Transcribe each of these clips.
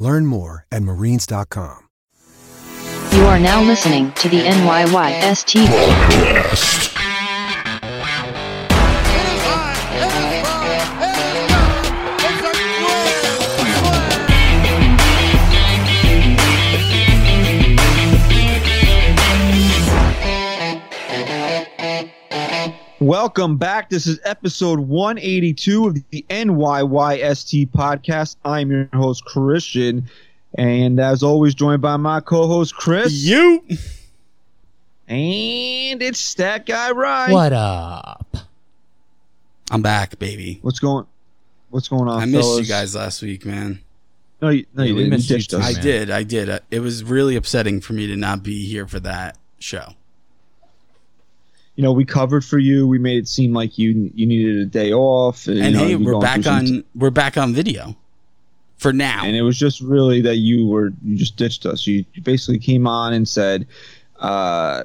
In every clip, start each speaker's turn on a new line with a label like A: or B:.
A: Learn more at marines.com.
B: You are now listening to the NYYST.
C: Welcome back. This is episode 182 of the NYYST podcast. I'm your host, Christian. And as always, joined by my co host, Chris.
D: You.
C: And it's that guy, Ryan.
E: What up?
D: I'm back, baby.
C: What's going What's going on?
D: I missed
C: fellas?
D: you guys last week, man.
C: No, you, no,
E: Yeah,
C: you didn't. You
E: missed you too,
C: us.
D: I
E: man.
D: did. I did. Uh, It was really upsetting for me to not be here for that show.
C: You know, we covered for you. We made it seem like you you needed a day off. And,
D: And
C: you know,
D: hey, we're back on.
C: t-
D: we're back on video for now.
C: and it was just really that you were you just ditched us. You, you basically came on and said, uh,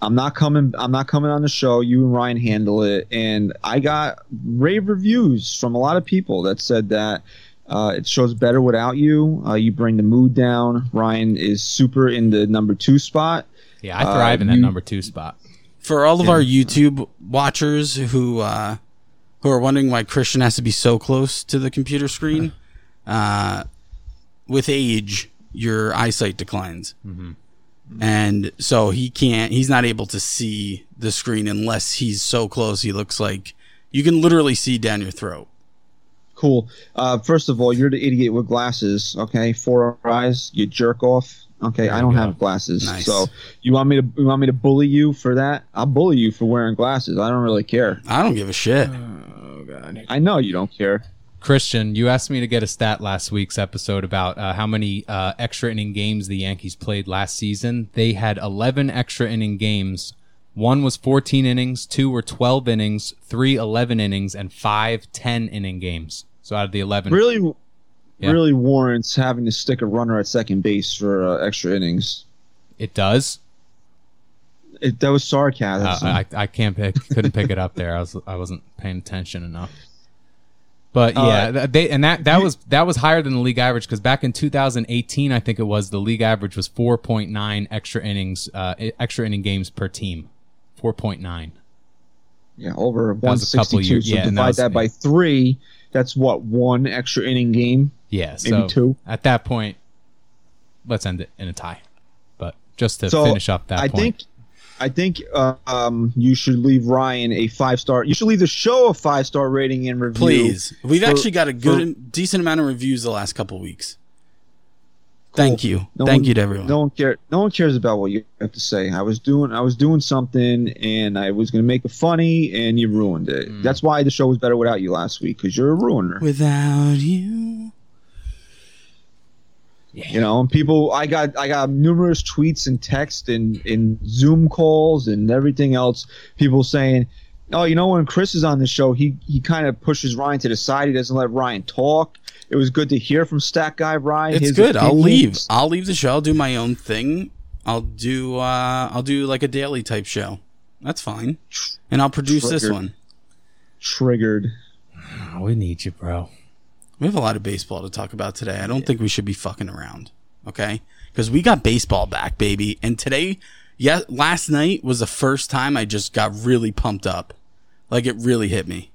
C: "I'm not coming. I'm not coming on the show. You and Ryan handle it." And I got rave reviews from a lot of people that said that. Uh, it shows better without you. Uh, you bring the mood down. Ryan is super in the number two spot.
E: Yeah, I thrive
C: Uh,
E: in that
C: you-
E: number two spot.
D: For all of our YouTube watchers who uh, who are wondering why Christian has to be so close to the computer screen, uh, with age, your eyesight declines, and so he can't. He's not able to see the screen unless he's so close. He looks like you can literally see down your throat.
C: Cool. Uh, first of all, you're the idiot with glasses. Okay, four eyes. You jerk off. Okay, I don't have glasses.
D: Nice.
C: So you want me to you want me to bully you for that? I'll bully you for wearing glasses. I don't really care.
D: I don't give a shit.
E: Oh god.
C: I know you don't care.
E: Christian, you asked me to get a stat last week's episode about uh, how many uh, extra inning games the Yankees played last season. They had 11 extra inning games. One was 14 innings, two were 12 innings, three 11 innings, and five 10 inning games. So out of the 11,
C: Really,
E: Yeah.
C: really warrants having to stick a runner at second base for uh, extra innings.
E: it does.
C: It, that was sarcasm.
E: Uh, I, I can't pick, couldn't pick it up there. I was I wasn't paying attention enough. But
C: Uh,
E: yeah, th- they and that that was that was higher than the league average because back in 2018, I think it was the league average was 4.9 extra innings, uh, extra inning games per team, 4.9.
C: yeah, over
E: was a couple
C: 162.
E: years-
C: So
E: yeah,
C: divide
E: that was-
C: that by three. That's what one extra inning game.
E: Yeah,
C: Maybe
E: so
C: two.
E: at that point, let's end it in a tie. But just to
C: So
E: finish up that
C: I
E: point,
C: think, I think uh, um, you should leave Ryan a five star. You should leave the show a five star rating and review.
D: Please, we've
C: for-
D: actually got a good,
C: for-
D: decent amount of reviews the last couple weeks. Thank you,
C: No
D: thank
C: one-
D: you to everyone.
C: No one care. No one cares about what you have to say. I was doing. I was doing something, and I was going to make it funny, and you ruined it.
D: Mm.
C: That's why the show was better without you last week because you're a ruiner.
D: Without you,
C: You know, and people. I got. I got numerous tweets and text and in Zoom calls and everything else. People saying. Oh, you know when Chris is on the show, he he kind of pushes Ryan to the side. He doesn't let Ryan talk. It was good to hear from Stat Guy Ryan.
D: it's
C: his
D: good. I'll leave. I'll leave the show. I'll do my own thing. I'll do. uh I'll do like a daily type show. That's fine, and I'll produce this one.
C: Triggered.
E: Oh, we need you, bro.
D: We have a lot of baseball to talk about today. I don't think we should be fucking around. Okay, because we got baseball back, baby. And today, yeah, last night was the first time I just got really pumped up. Like it really hit me.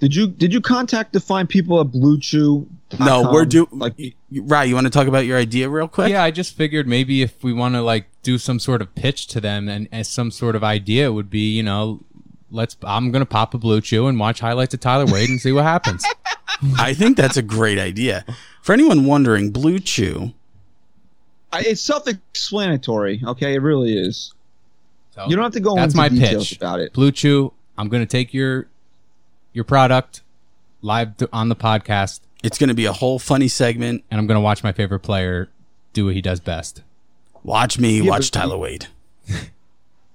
C: Did you did you contact the fine people at Blue Chew?
D: No, we're do
C: like
D: like right. You want to talk about your idea real quick?
E: Yeah, I just figured maybe if we want to like do some sort of pitch to them and as some sort of idea would be, you know, let's I'm gonna pop a blue chew and watch highlights of Tyler Wade and see what happens.
D: I think that's a great idea. For anyone wondering, Blue Chew.
C: I, it's self-explanatory. Okay, it really is.
E: So
C: You don't have to go
E: that's
C: into
E: my
C: details
E: pitch.
C: about it.
E: Blue Chew, I'm gonna take your your product live th- on the podcast
D: It's going to be a whole funny segment.
E: and I'm gonna watch my favorite player do what he does best.
D: Watch me,
C: Yeah,
D: watch
C: but-
D: Tyler Wade.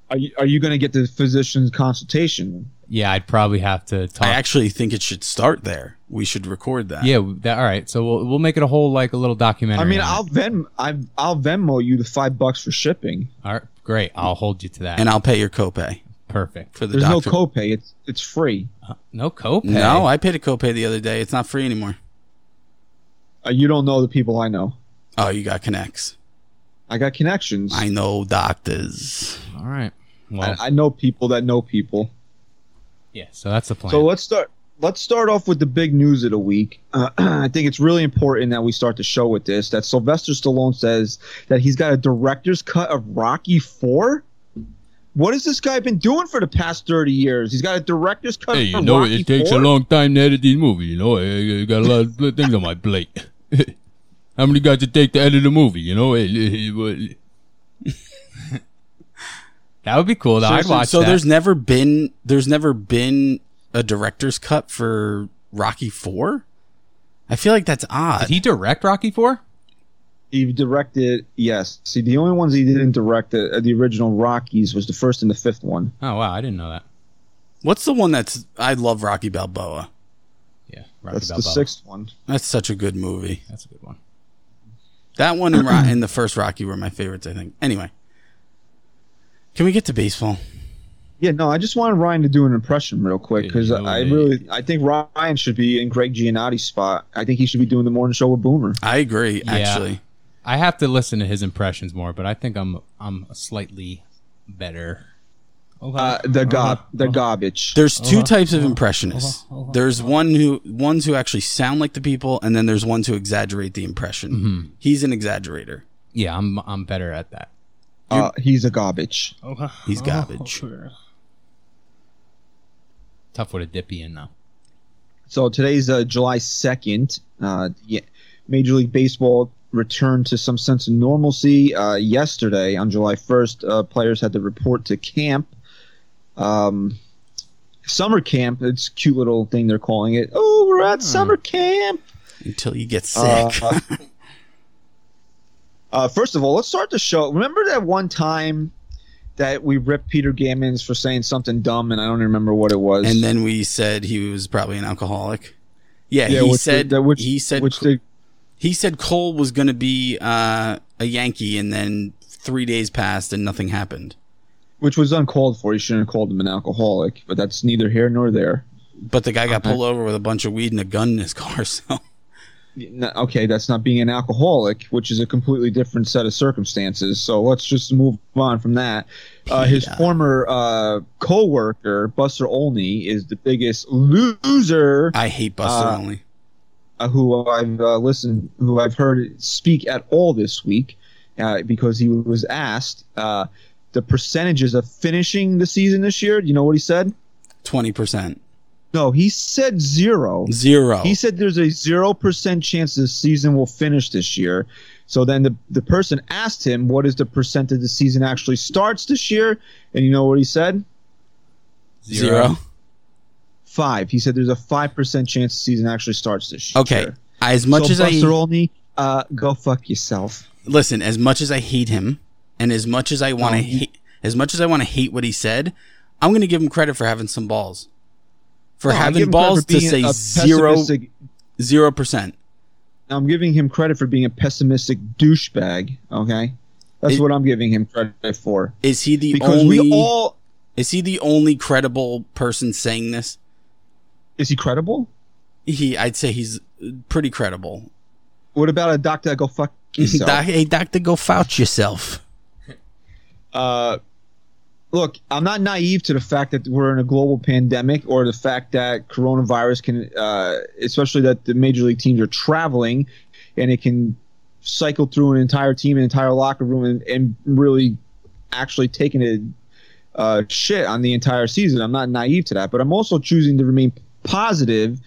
C: Are you are you going to get the physician's consultation?
E: Yeah, I'd probably have to talk.
D: I actually think it should start there. We should record that.
E: yeah, that, all right. So we'll we'll make it a whole like a little documentary.
C: I mean,
E: on it.
C: I'll Ven I I'll Venmo you the five bucks for shipping.
E: All right, great. I'll hold you to that.
D: And I'll pay your copay
E: Perfect.
D: for the
C: There's
D: doctor.
C: no copay. It's it's free.
E: No copay.
D: No, I paid a copay the other day. It's not free anymore.
C: Uh, you don't know the people I know.
D: Oh, you got connects.
C: I got connections.
D: I know doctors.
E: All right. Well,
C: I, I know people that know people.
E: yeah. So that's the plan.
C: So let's start. Let's start off with the big news of the week. Uh, I think it's really important that we start the show with this. That Sylvester Stallone says that he's got a director's cut of Rocky Four. What has this guy been doing for the past thirty years? He's got a director's cut.
F: Hey, you know,
C: Rocky
F: it takes
C: 4?
F: a long time to edit these movies. You know, I, I got a lot of things on my plate. How many guys it take to edit a movie? You know, Hey, hey, what-
E: that would be cool. Though.
D: So,
E: I'd watch
D: so
E: that.
D: there's never been there's never been a director's cut for Rocky Four. I feel like that's odd.
E: Did he direct Rocky Four?
C: He directed. Yes. See, the only ones he didn't direct the, the original Rockies was the first and the fifth one.
E: Oh wow, I didn't know that.
D: What's the one that's I love Rocky Balboa.
E: Yeah, Rocky
C: That's the
E: Balboa.
C: sixth one.
D: That's such a good movie.
E: That's a good one.
D: That one and, Ro- and the first Rocky were my favorites. I think. Anyway, can we get to baseball?
C: Yeah, no, I just wanted Ryan to do an impression real quick because
F: you know,
C: I really, I think Ryan should be in Greg Giannotti's spot. I think he should be doing the morning show with Boomer.
D: I agree.
E: Yeah.
D: Actually,
E: I have to listen to his impressions more, but I think I'm I'm slightly better.
C: Uh, the gob, the garbage.
D: there's two types of impressionists. There's one who ones who actually sound like the people, and then there's ones who exaggerate the impression. He's an exaggerator.
E: Yeah, I'm I'm better at that.
C: Uh, he's a garbage.
D: He's garbage.
E: Tough for a dippy in though.
C: So today's uh, July second. Uh, yeah, Major League Baseball returned to some sense of normalcy. Uh, yesterday, on July first, uh, players had to report to camp. Um, summer camp. It's a cute little thing they're calling it. Oh, we're at summer camp.
D: Until you get sick.
C: Uh, uh, first of all, let's start the show. Remember that one time that we ripped Peter Gammons for saying something dumb, and I don't remember what it was.
D: and then we said he was probably an alcoholic. Yeah,
C: yeah,
D: he said
C: the, which,
D: he said
C: which
D: he said Cole was going to be uh, a Yankee, and then three days passed and nothing happened.
C: which was uncalled for. He shouldn't have called him an alcoholic, but that's neither here nor there.
D: But the guy got pulled over with a bunch of weed and a gun in his car. So
C: Okay, that's not being an alcoholic, which is a completely different set of circumstances. So let's just move on from that. Uh, his former uh, co-worker Buster Olney is the biggest loser
D: I hate Buster
C: Uh,
D: Olney.
C: uh, who I've uh, listened, who I've heard speak at all this week, uh, because he was asked uh, the percentages of finishing the season this year. Do you know what he said?
D: Twenty percent,
C: No, he said zero.
D: zero.
C: He said there's a zero percent chance the season will finish this year. So then the the person asked him, "What is the percentage the season actually starts this year?" And you know what he said?
D: zero.
C: Five. He said there's a five percent chance the season actually starts this year.
D: Okay, as much
C: so
D: as I
C: Buster Olney, uh, go fuck yourself.
D: listen, as much as I hate him, and as much as I want to
C: No, he-
D: hate, as much as I want to hate what he said, I'm going to give him credit for having some balls, for
C: No,
D: having balls
C: for
D: to say zero zero percent.
C: I'm giving him credit for being a pessimistic douchebag. Okay, that's
D: It-
C: what I'm giving him credit for.
D: Is he the
C: Because
D: only?
C: we all
D: is he the only credible person saying this?
C: is he credible?
D: He, I'd say he's pretty credible.
C: What about a doctor? Go fuck yourself.
D: Hey, doctor, go fouch yourself.
C: uh, look, I'm not naive to the fact that we're in a global pandemic or the fact that coronavirus can, uh, especially that the major league teams are traveling and it can cycle through an entire team, an entire locker room, and, and really actually taking a uh, shit on the entire season. I'm not naive to that, but I'm also choosing to remain positive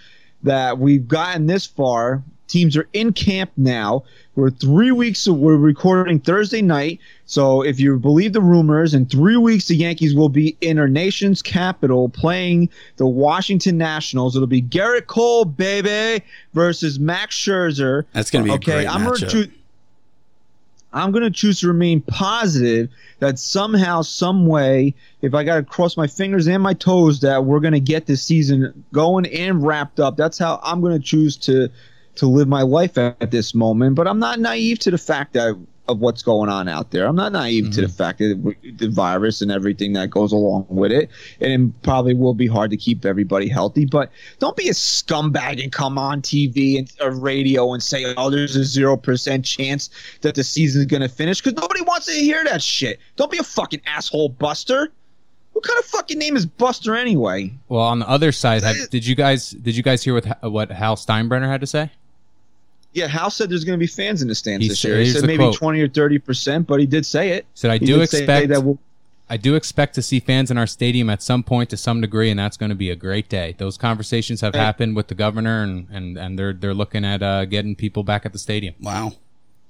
C: that we've gotten this far. Teams are in camp now. We're three weeks. We're recording Thursday night. So if you believe the rumors, in three weeks the Yankees will be in our nation's capital playing the Washington Nationals. It'll be Gerrit Cole, baby, versus Max Scherzer.
D: That's going to be
C: okay, I'm gonna
D: matchup.
C: choo- I'm going to choose to remain positive that somehow, some way, if I got to cross my fingers and my toes, that we're going to get this season going and wrapped up. That's how I'm going to choose to to live my life at, this moment. But I'm not naive to the fact that of what's going on out there. I'm not naive to the mm-hmm. fact that the virus and everything that goes along with it, and it probably will be hard to keep everybody healthy. But don't be a scumbag and come on TV and radio and say, "Oh, there's a zero percent chance that the season's gonna finish," because nobody wants to hear that shit. Don't be a fucking asshole, Buster. What kind of fucking name is Buster anyway?
E: Well, on the other side, have, did you guys did you guys hear what what Hal Steinbrenner had to say?
C: Yeah, Hal said there's going to be fans in the stands
E: He
C: this
E: said-
C: year. He said maybe
E: quote.
C: 20 or 30 percent, but he did say it.
E: He said, "I
C: He
E: do
C: did say
E: expect
C: that we'll,
E: I do expect to see fans in our stadium at some point to some degree, and that's going to be a great day. Those conversations have
C: Hey.
E: happened with the governor, and and, and they're they're looking at uh, getting people back at the stadium.
D: Wow.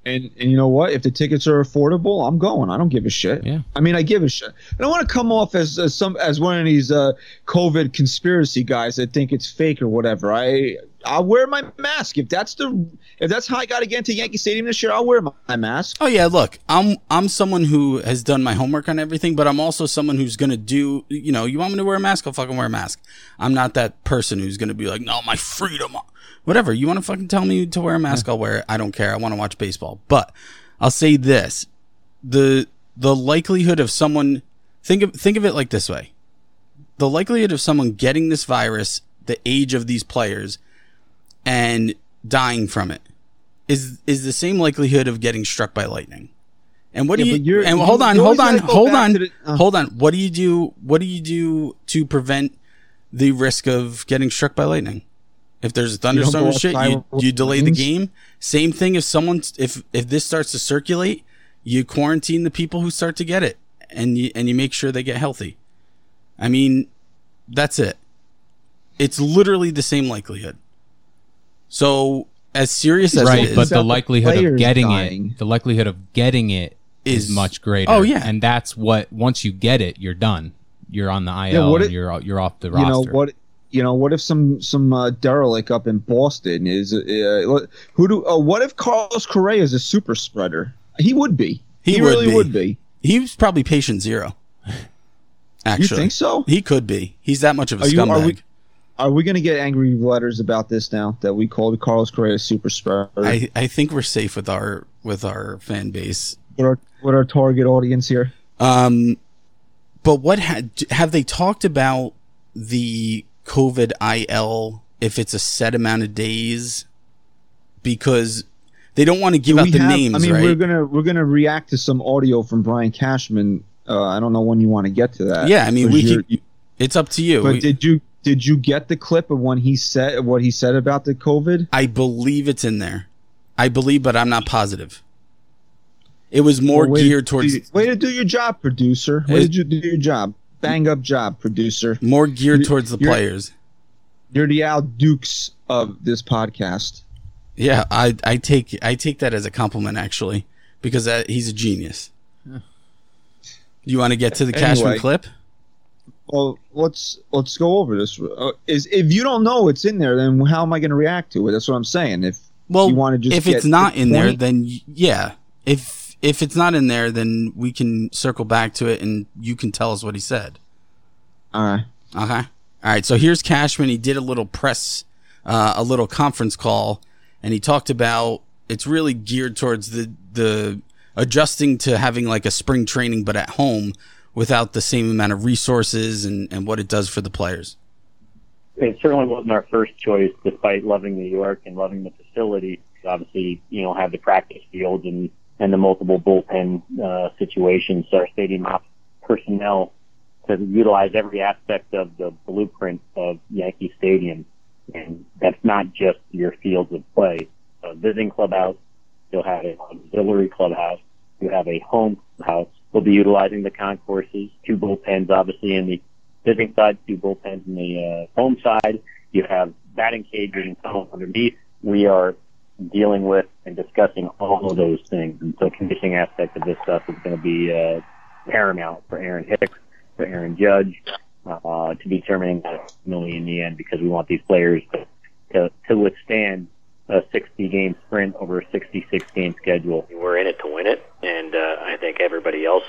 C: And and you know what? If the tickets are affordable, I'm going. I don't give a shit.
E: Yeah.
C: I mean, I give a shit. I don't want to come off as, as some as one of these uh, COVID conspiracy guys that think it's fake or whatever. I I'll wear my mask if that's the if that's how I got to get into Yankee Stadium this year. I'll wear my, my mask.
D: Oh yeah, look, I'm I'm someone who has done my homework on everything, but I'm also someone who's gonna do. You know, you want me to wear a mask? I'll fucking wear a mask. I'm not that person who's gonna be like, no, my freedom. Whatever. You want to fucking tell me to wear a mask? I'll wear it. I don't care. I want to watch baseball. But I'll say this: the the likelihood of someone think of think of it like this way: the likelihood of someone getting this virus, the age of these players, and dying from it is is the same likelihood of getting struck by lightning. And what
C: Yeah,
D: do you? And hold on, hold on, hold on,
C: the- uh.
D: hold on. What do you do? What do you do to prevent the risk of getting struck by lightning? If there's a thunderstorm shit, you, you delay the game. Same thing if someone if if this starts to circulate, you quarantine the people who start to get it, and you and you make sure they get healthy. I mean, that's it. It's literally the same likelihood. So as serious as
E: right,
D: it is,
E: but the
C: Except the
E: likelihood of getting
C: dying.
E: it, the likelihood of getting it is,
D: Is-
E: much greater.
D: Oh, yeah.
E: and that's what once you get it, you're done. You're on the IL.
C: Yeah, what
E: and
C: it-
E: you're you're off the
C: You know what? You know what if some some uh, derelict up in Boston is uh, who do? Uh, what if Carlos Correa is a super spreader? He would be.
D: He
C: He,
D: would
C: really
D: be.
C: would be.
D: he was probably patient zero. Actually,
C: You think so?
D: He could be. He's that much of a
C: Are you- are
D: scumbag.
C: we- Are we going to get angry letters about this now that we called Carlos Correa a super spreader?
D: I, I think we're safe with our with our fan base.
C: with our with our target audience here.
D: Um, but what ha- have they talked about the COVID IL if it's a set amount of days? Because they don't want to give
C: Do
D: out the
C: have-
D: names,
C: I mean,
D: right?
C: we're gonna we're gonna react to some audio from Brian Cashman. Uh, I don't know when you want to get to that.
D: yeah, I mean, we
C: you're-
D: It's up to you.
C: But
D: We-
C: did you did you get the clip of when he said what he said about the COVID?
D: I believe it's in there. I believe, but I'm not positive. It was more
C: Well, to
D: geared towards
C: do- way to do your job, producer. Way
D: It-
C: to do your job. Bang up job, producer.
D: more geared
C: You-
D: towards the
C: you're-
D: players.
C: You're the Al Dukes of this podcast.
D: Yeah, I I take I take that as a compliment actually because uh, he's a genius. You want to get to the Cashman clip?
C: Well, let's let's go over this. Uh, is if you don't know it's in there, then how am I going to react to it? That's what I'm saying. If
D: Well,
C: you wanna just
D: if it's not
C: the
D: in there, then yeah. If if it's not in there, then we can circle back to it, and you can tell us what he said.
C: all right,
D: Okay. All right. So here's Cashman. He did a little press, uh, a little conference call, and he talked about it's really geared towards the the adjusting to having like a spring training, but at home without the same amount of resources and, and what it does for the players.
G: it certainly wasn't our first choice, despite loving New York and loving the facility. Obviously, you know, have the practice fields and, and the multiple bullpen uh, situations. So our stadium ops personnel to utilize every aspect of the blueprint of Yankee Stadium, and that's not just your fields of play. A visiting clubhouse, you'll have an auxiliary clubhouse, you have a home house. We'll be utilizing the concourses, two bullpens, obviously, in the visiting side, two bullpens in the uh, home side. You have batting cages and tunnels underneath. We are dealing with and discussing all of those things. And so conditioning aspect of this stuff is going to be uh, paramount for Aaron Hicks, for Aaron Judge, uh, to be determining that ultimately in the end because we want these players to, to, to withstand a 60 game sprint over a 66 game schedule.
H: We're in it to win it, and uh, I think everybody else,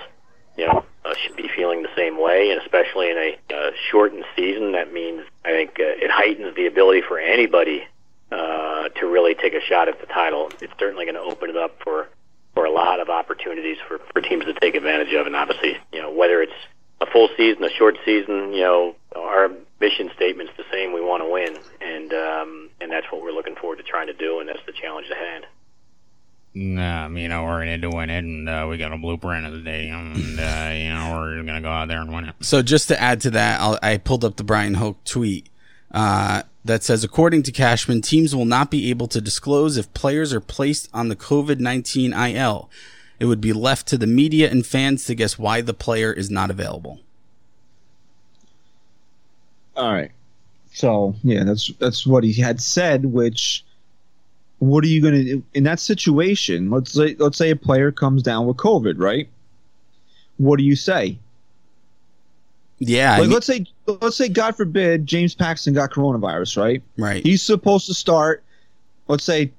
H: you know, uh, should be feeling the same way. And especially in a uh, shortened season, that means I think uh, it heightens the ability for anybody uh, to really take a shot at the title. It's certainly going to open it up for for a lot of opportunities for for teams to take advantage of. And obviously, you know, whether it's a full season, a short season, you know, our mission statement's the same. We want to win, and um, and that's what we're looking forward to trying to do, and that's the challenge at hand.
F: Nah, you know, we're in it to win it, and uh, we got a blueprint of the day, and, uh, you know, we're going to go out there and win it.
D: So just to add to that, I'll, I pulled up the Bryan Hoch tweet uh, that says, according to Cashman, teams will not be able to disclose if players are placed on the COVID 19 IL. It would be left to the media and fans to guess why the player is not available.
C: All right. So yeah, that's that's what he had said. Which, what are you going to do in that situation? Let's say let's say a player comes down with COVID, right? What do you say?
D: Yeah, I mean-
C: let's say let's say God forbid James Paxton got coronavirus, right?
D: right.
C: He's supposed to start. Let's say,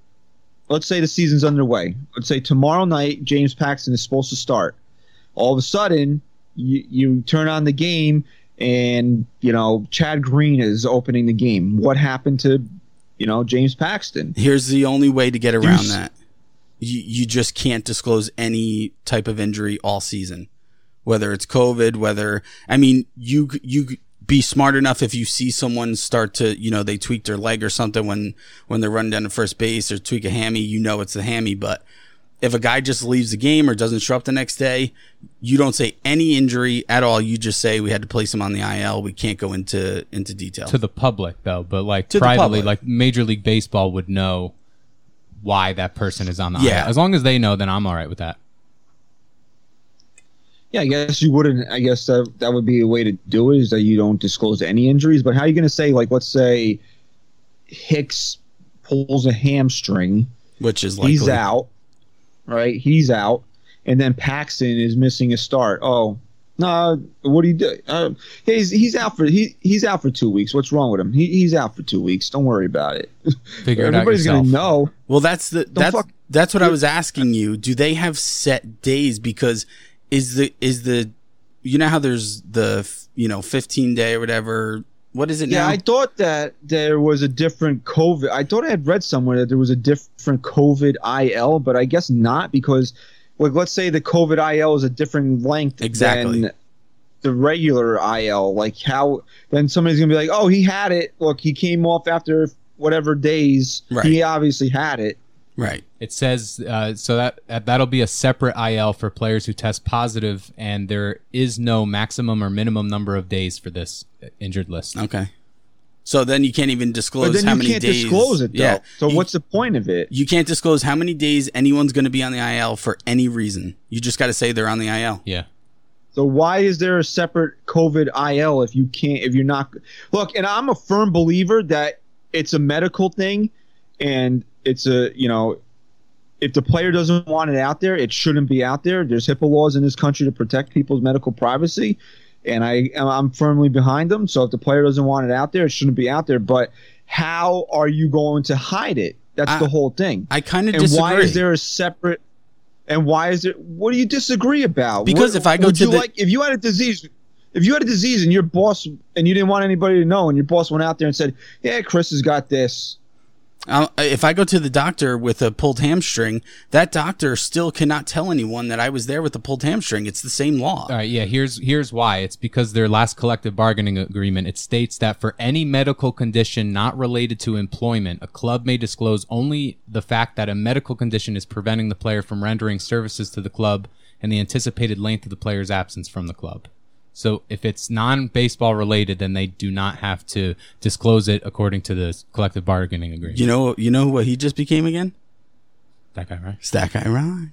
C: let's say the season's underway. Let's say tomorrow night James Paxton is supposed to start. All of a sudden, you, you turn on the game, and you know Chad Green is opening the game. What happened to, you know, James Paxton?
D: Here's the only way to get around that. You, you just can't disclose any type of injury all season, whether it's COVID, whether, I mean, you, you be smart enough if you see someone start to, you know, they tweak their leg or something when, when they're running down to first base or tweak a hammy, you know, it's the hammy. But if a guy just leaves the game or doesn't show up the next day, you don't say any injury at all. You just say we had to place him on the IL. We can't go into, into detail.
E: to the public though, but like
D: To
E: privately, like Major League Baseball would know why that person is on the
D: Yeah.
E: IL. As long as they know, then I'm all right with that.
C: Yeah, I guess you wouldn't. I guess that that would be a way to do it is that you don't disclose any injuries. But how are you going to say like, let's say Hicks pulls a hamstring?
D: which is likely.
C: he's out, right? He's out, and then Paxton is missing a start. Oh, no, what do you do? Uh, he's he's out for he he's out for two weeks. What's wrong with him? He, he's out for two weeks. Don't worry about it.
E: Figure it out
C: Everybody's
E: yourself.
C: gonna know.
D: Well, that's the that's
C: fuck-
D: that's what I was asking you. Do they have set days? Because is the is the you know how there's the you know 15 day or whatever. What is it
C: Yeah,
D: now?
C: I thought that there was a different COVID. I thought I had read somewhere that there was a different COVID IL, but I guess not because, like, let's say the COVID IL is a different length
D: Exactly.
C: than the regular IL. Like, how then somebody's gonna be like, "Oh, he had it. Look, he came off after whatever days.
D: Right.
C: He obviously had it."
D: right.
E: It says uh, so that that- that'll be a separate IL for players who test positive, and there is no maximum or minimum number of days for this injured list.
D: Okay. So then you can't even disclose
C: But then
D: how
C: you
D: many
C: can't
D: days.
C: disclose it though.
D: Yeah.
C: So
D: You-
C: what's the point of it?
D: you can't disclose how many days anyone's going to be on the IL for any reason. You just got to say they're on the IL.
E: Yeah,
C: So why is there a separate COVID IL if you can't if you're not look? And I'm a firm believer that it's a medical thing, and it's a you know, if the player doesn't want it out there, it shouldn't be out there. There's HIPAA laws in this country to protect people's medical privacy, and I I'm firmly behind them. So if the player doesn't want it out there, it shouldn't be out there. But how are you going to hide it? That's
D: I-
C: the whole thing.
D: I kind of
C: and
D: disagree.
C: why is there a separate and why is it? what do you disagree about
D: Because
C: What-
D: if I go to
C: you
D: the-
C: like if you had a disease if you had a disease and your boss and you didn't want anybody to know and your boss went out there and said yeah chris has got this
D: Uh, if I go to the doctor with a pulled hamstring, that doctor still cannot tell anyone that I was there with a pulled hamstring. It's the same law.
E: All right, yeah, here's here's why. It's because their last collective bargaining agreement, it states that for any medical condition not related to employment, a club may disclose only the fact that a medical condition is preventing the player from rendering services to the club and the anticipated length of the player's absence from the club. So if it's non-baseball related, then they do not have to disclose it according to the collective bargaining agreement.
D: You know, you know what he just became again?
E: that guy, right?
D: Stack guy Ryan.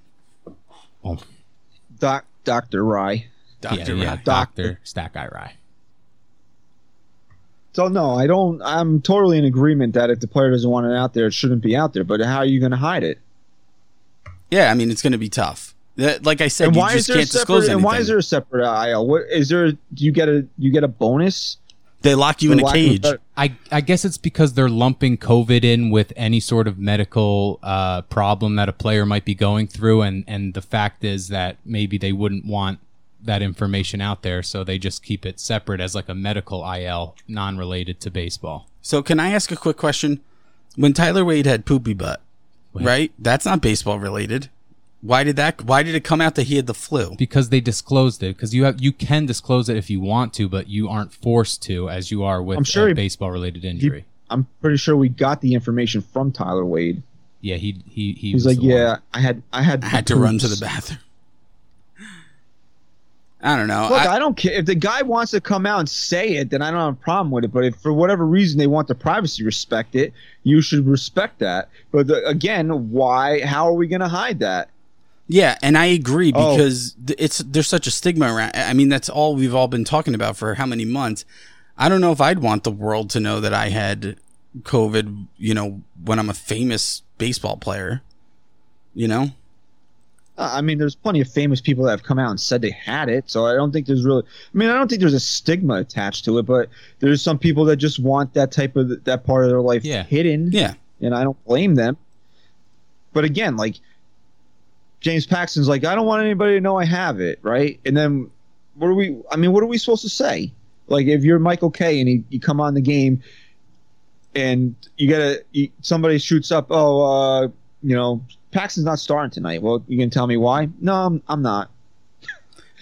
D: Oh.
C: doc dr rye
D: Doctor
E: yeah, yeah,
D: Ryan.
E: Doctor Stack Guy Rye.
C: so no i don't i'm totally in agreement that if the player doesn't want it out there it shouldn't be out there but how are you going to hide it
D: Yeah, I mean it's going to be tough. That- Like I said,
C: and
D: you
C: why
D: just
C: is there a
D: can't disclose
C: separate
D: anything.
C: and why is there a separate il what is there do you get a you get a bonus
D: They lock you in a
C: For of
D: cage.
C: better-
E: I, I guess it's because they're lumping COVID in with any sort of medical uh, problem that a player might be going through, and, and the fact is that maybe they wouldn't want that information out there, so they just keep it separate as like a medical IL, non-related to baseball.
D: So can I ask a quick question? When Tyler Wade had poopy butt, right? That's not baseball related. Why did that? Why did it come out that he had the flu?
E: Because they disclosed it, because you have you can disclose it if you want to, but you aren't forced to, as you are with
C: I'm sure
E: a
C: he-
E: baseball-related
C: he-
E: injury.
C: I'm pretty sure we got the information from Tyler Wade.
E: yeah, he he he.
C: He's
E: was
C: like,
E: the one.
C: yeah, I had, I had,
D: I had to run to the bathroom. I don't know.
C: Look,
D: I-
C: I, don't care if the guy wants to come out and say it, then I don't have a problem with it. But if for whatever reason they want the privacy respect it, you should respect that. But the, again, why? How are we going to hide that?
D: Yeah, and I agree
C: Oh.
D: because th- it's there's such a stigma around. I mean, that's all we've all been talking about for how many months. I don't know if I'd want the world to know that I had COVID. You know, when I'm a famous baseball player. You know,
C: I mean, there's plenty of famous people that have come out and said they had it, so I don't think there's really. I mean, I don't think there's a stigma attached to it, but there's some people that just want that type of that part of their life
E: Yeah.
C: hidden.
D: yeah,
C: and I don't blame them. But again, like James Paxton's like, I don't want anybody to know I have it, right? And then what are we? I mean, what are we supposed to say? Like, if you're Michael Kay and he, you come on the game, and you get a you, somebody shoots up, oh, uh, you know, Paxton's not starting tonight. Well, you can tell me why? No, I'm, I'm not.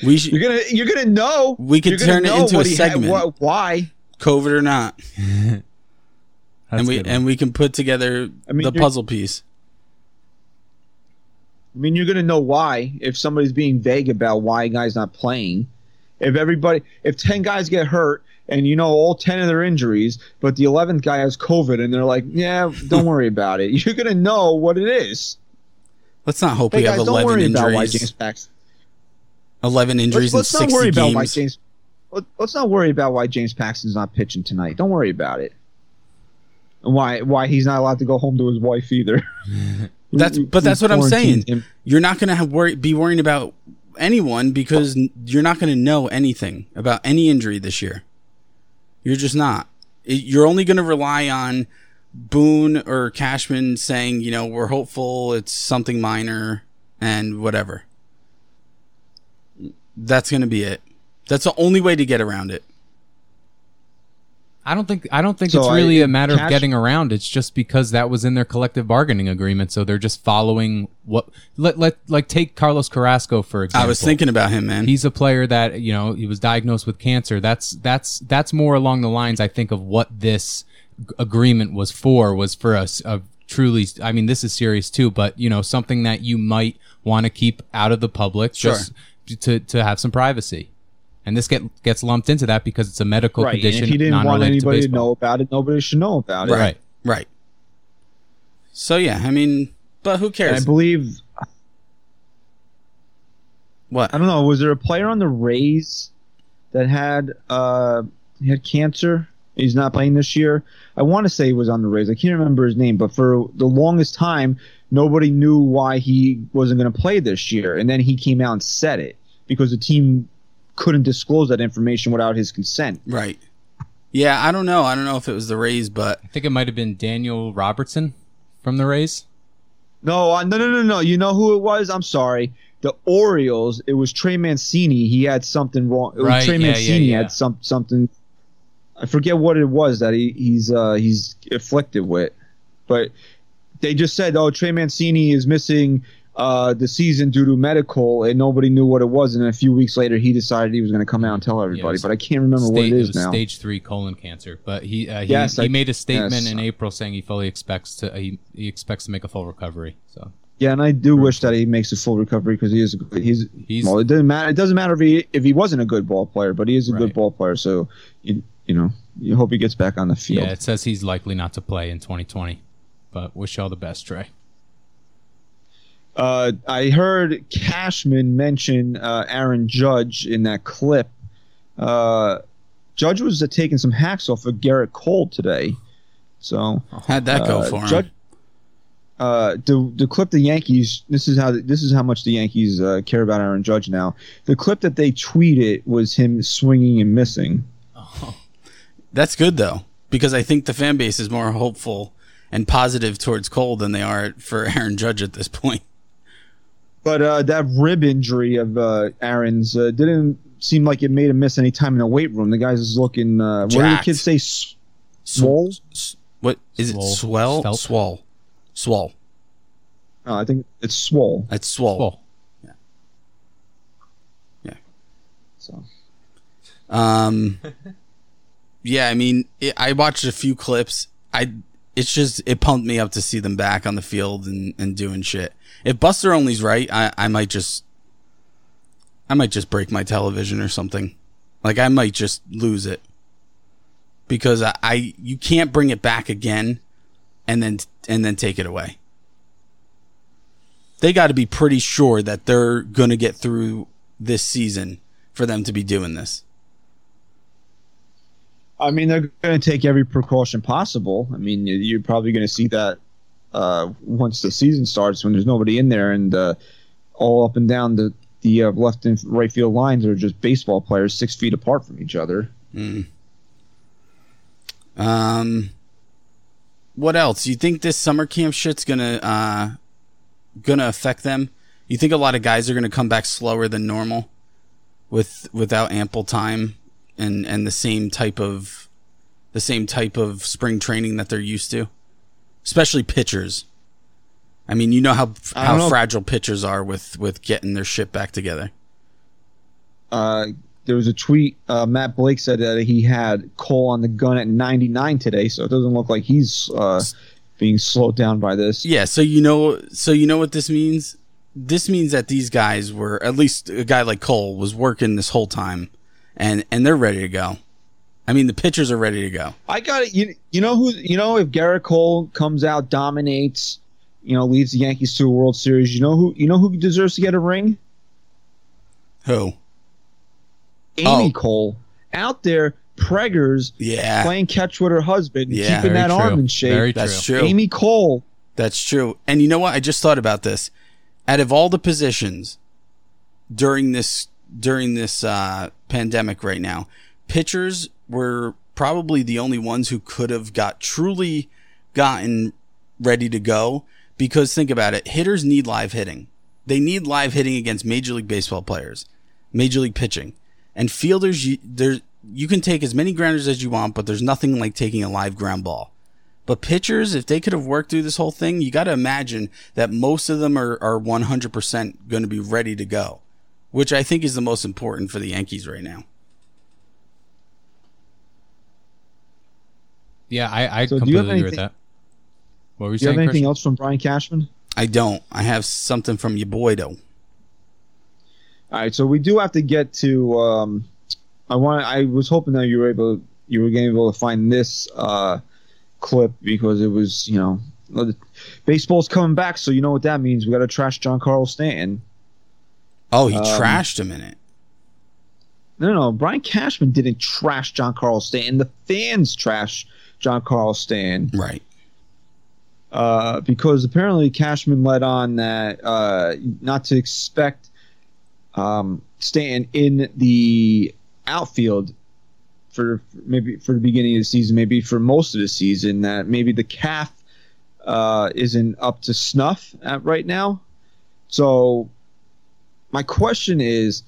D: we should
C: You're gonna you're gonna know.
D: We could turn it into a
C: he had-
D: segment.
C: what- why?
D: COVID or not, and we and we can put together
C: I mean,
D: the puzzle piece.
C: I mean, you're going to know why if somebody's being vague about why a guy's not playing. If everybody, if 10 guys get hurt and you know all 10 of their injuries, but the 11th guy has COVID and they're like, yeah, don't worry about it. You're going to know what it is.
D: Let's not hope
C: Hey,
D: we have
C: guys, don't
D: eleven
C: worry about why
D: injuries.
C: James
D: Eleven injuries
C: Let's, let's
D: in
C: not
D: sixty
C: worry about why
D: games.
C: James. let- Let's not worry about why James Paxton's not pitching tonight. Don't worry about it. And why why he's not allowed to go home to his wife either.
D: That's but that's what I'm saying. You're not going to have worry be worrying about anyone because n- you're not going to know anything about any injury this year. You're just not. You're only going to rely on Boone or Cashman saying, you know, we're hopeful it's something minor and whatever. That's going to be it. That's the only way to get around it.
E: I don't think I don't think
C: So
E: it's really a matter
C: Cash-
E: of getting around. It's just because that was in their collective bargaining agreement, so they're just following what. Let let like take Carlos Carrasco for example.
D: I was thinking about him, man.
E: he's a player that you know he was diagnosed with cancer. That's that's that's more along the lines I think of what this g- agreement was for. Was for us of truly. I mean, this is serious too, but you know something that you might want to keep out of the public,
D: Sure.
E: just to to have some privacy. And this get gets lumped into that because it's a medical
C: Right. And
E: condition.
C: if he didn't want anybody to,
E: baseball.
C: know about it, nobody should know about it.
E: Right.
D: right. So yeah, I mean, but who
C: And I believe
D: what?
C: I don't know. Was there a player on the Rays that had uh had cancer? He's not playing this year. I want to say he was on the Rays. I can't remember his name, but for the longest time, nobody knew why he wasn't going to play this year. And then he came out and said it because the team couldn't disclose that information without his consent.
D: Right. Yeah, I don't know. I don't know if it was the Rays, but
E: I think it might have been Daniel Robertson from the Rays.
C: No, uh, no, no, no, no. You know who it was? I'm sorry. The Orioles. It was Trey Mancini. He had something wrong. It was
E: Right,
C: Trey
E: yeah, yeah,
C: Mancini
E: yeah.
C: had some something. I forget what it was that he, he's uh, he's afflicted with, but they just said, "Oh, Trey Mancini is missing uh, the season due to medical," and nobody knew what it was. And a few weeks later, he decided he was going to come out and tell everybody.
E: was
C: but I can't remember what
E: Sta-
C: it
E: it
C: is
E: was
C: now.
E: stage three colon cancer, but he uh, he,
C: Yes,
E: he
C: I-
E: made a statement
C: yes.
E: in April saying he fully expects to he, he expects to make a full recovery. So
C: Yeah, and I do wish that he makes a full recovery because he is a good, he's
E: He's-
C: well. It doesn't matter. It doesn't matter if he if he wasn't a good ball player, but he is a
E: Right.
C: good ball player. So you you know you hope he gets back on the field.
E: yeah, it says he's likely not to play in 2020, but wish you all the best, Trey.
C: Uh, I heard Cashman mention uh, Aaron Judge in that clip. Uh, Judge was uh, taking some hacks off of Gerrit Cole today. So
D: how'd that go
C: uh,
D: for him?
C: Judge, uh, the the clip the Yankees. This is how this is how much the Yankees uh, care about Aaron Judge now. The clip that they tweeted was him swinging and missing.
D: That's good though, because I think the fan base is more hopeful and positive towards Cole than they are for Aaron Judge at this point.
C: But uh, that rib injury of uh, Aaron's uh, didn't seem like it made him miss any time in the weight room. The guy's is looking. Uh, what do the kids say? S- Swole?
D: S- What is
E: Swole.
D: it? Swell?
E: Svelte?
D: Swole. Swole.
C: No, I think it's swole.
D: That's swole.
E: Well,
C: So
D: Um, yeah, I mean, it, I watched a few clips. I it's just it pumped me up to see them back on the field and, and doing shit. If Buster Olney's right, I, I might just I might just break my television or something. Like I might just lose it because I, I you can't bring it back again and then and then take it away. They got to be pretty sure that they're going to get through this season for them to be doing this.
C: I mean, they're going to take every precaution possible. I mean, you- you're probably going to see that uh, once the season starts when there's nobody in there and uh, all up and down the the uh, left and right field lines are just baseball players six feet apart from each other.
D: Um, what else? You think this summer camp shit's gonna uh gonna affect them? You think a lot of guys are gonna come back slower than normal with without ample time and and the same type of the same type of spring training that they're used to, especially pitchers. I mean, you know how how
C: know.
D: fragile pitchers are with with getting their shit back together.
C: Uh, there was a tweet. Uh, Matt Blake said that he had Cole on the gun at 99 today, so it doesn't look like he's uh, being slowed down by this.
D: Yeah, so you know so you know what this means? This means that these guys were at least a guy like Cole was working this whole time and and they're ready to go. I mean, the pitchers are ready to go.
C: I got it. You, you know who? You know if Gerrit Cole comes out, dominates, you know, leads the Yankees to a World Series. You know who? You know who deserves to get a ring?
D: Who?
C: Amy
D: Oh.
C: Cole out there, preggers,
D: Yeah.
C: playing catch with her husband,
D: Yeah,
C: keeping that
E: true.
C: arm in shape.
E: Very
D: That's
E: true.
D: true.
C: Amy Cole.
D: That's true. And you know what? I just thought about this. Out of all the positions during this during this uh, pandemic right now, pitchers were probably the only ones who could have got truly gotten ready to go. Because think about it, hitters need live hitting. They need live hitting against Major League Baseball players, Major League pitching, and fielders. You, there, you can take as many grounders as you want, but there's nothing like taking a live ground ball. But pitchers, if they could have worked through this whole thing, you got to imagine that most of them are, are 100% going to be ready to go, which I think is the most important for the Yankees right now.
E: Yeah, I, I
C: So do you have
E: completely agree with that. What were you
C: Do you have anything
E: Christian?
C: else from Brian Cashman?
D: I don't. I have something from your boy, though.
C: All right, so we do have to get to. Um, I want. I was hoping that you were able, you were going to be able to find this uh, clip because it was, you know, baseball's coming back, so you know what that means. We got to trash Giancarlo Stanton.
D: Oh, he
C: Um,
D: trashed him in it.
C: No, no, no. Brian Cashman didn't trash Giancarlo Stanton. The fans trash Giancarlo Stanton.
D: Right.
C: uh, because apparently Cashman led on that uh, not to expect um, Stanton in the outfield for maybe for the beginning of the season, maybe for most of the season. That maybe the calf uh, isn't up to snuff at right now. So my question is,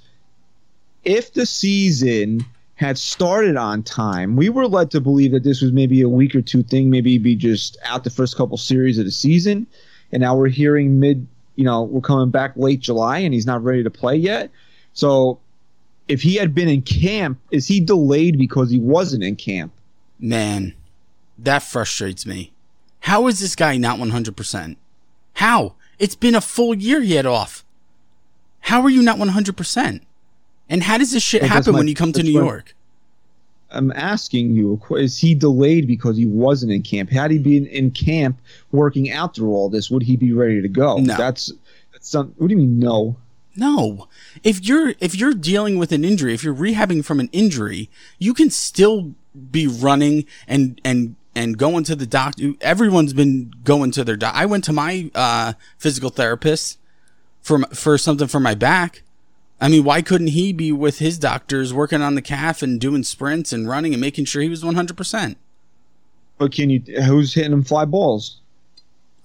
C: if the season had started on time. We were led to believe that this was maybe a week or two thing, maybe be just out the first couple series of the season. And now we're hearing mid, you know, we're coming back late July and he's not ready to play yet. So if he had been in camp, is he delayed because he wasn't in camp?
D: Man, that frustrates me. How is this guy not 100%? How? It's been a full year he had off. How are you not 100%? And how does this shit
C: that's
D: happen
C: my-
D: when you come to New York?
C: I'm asking you, is he delayed because he wasn't in camp? Had he been in camp working out through all this, would he be ready to go?
D: No.
C: That's that's some. What do you mean no?
D: No. If you're if you're dealing with an injury, if you're rehabbing from an injury, you can still be running and and and going to the doctor. Everyone's been going to their doc. I went to my uh, physical therapist for for something for my back I mean, why couldn't he be with his doctors working on the calf and doing sprints and running and making sure he was 100%?
C: But can you? Who's hitting him fly balls?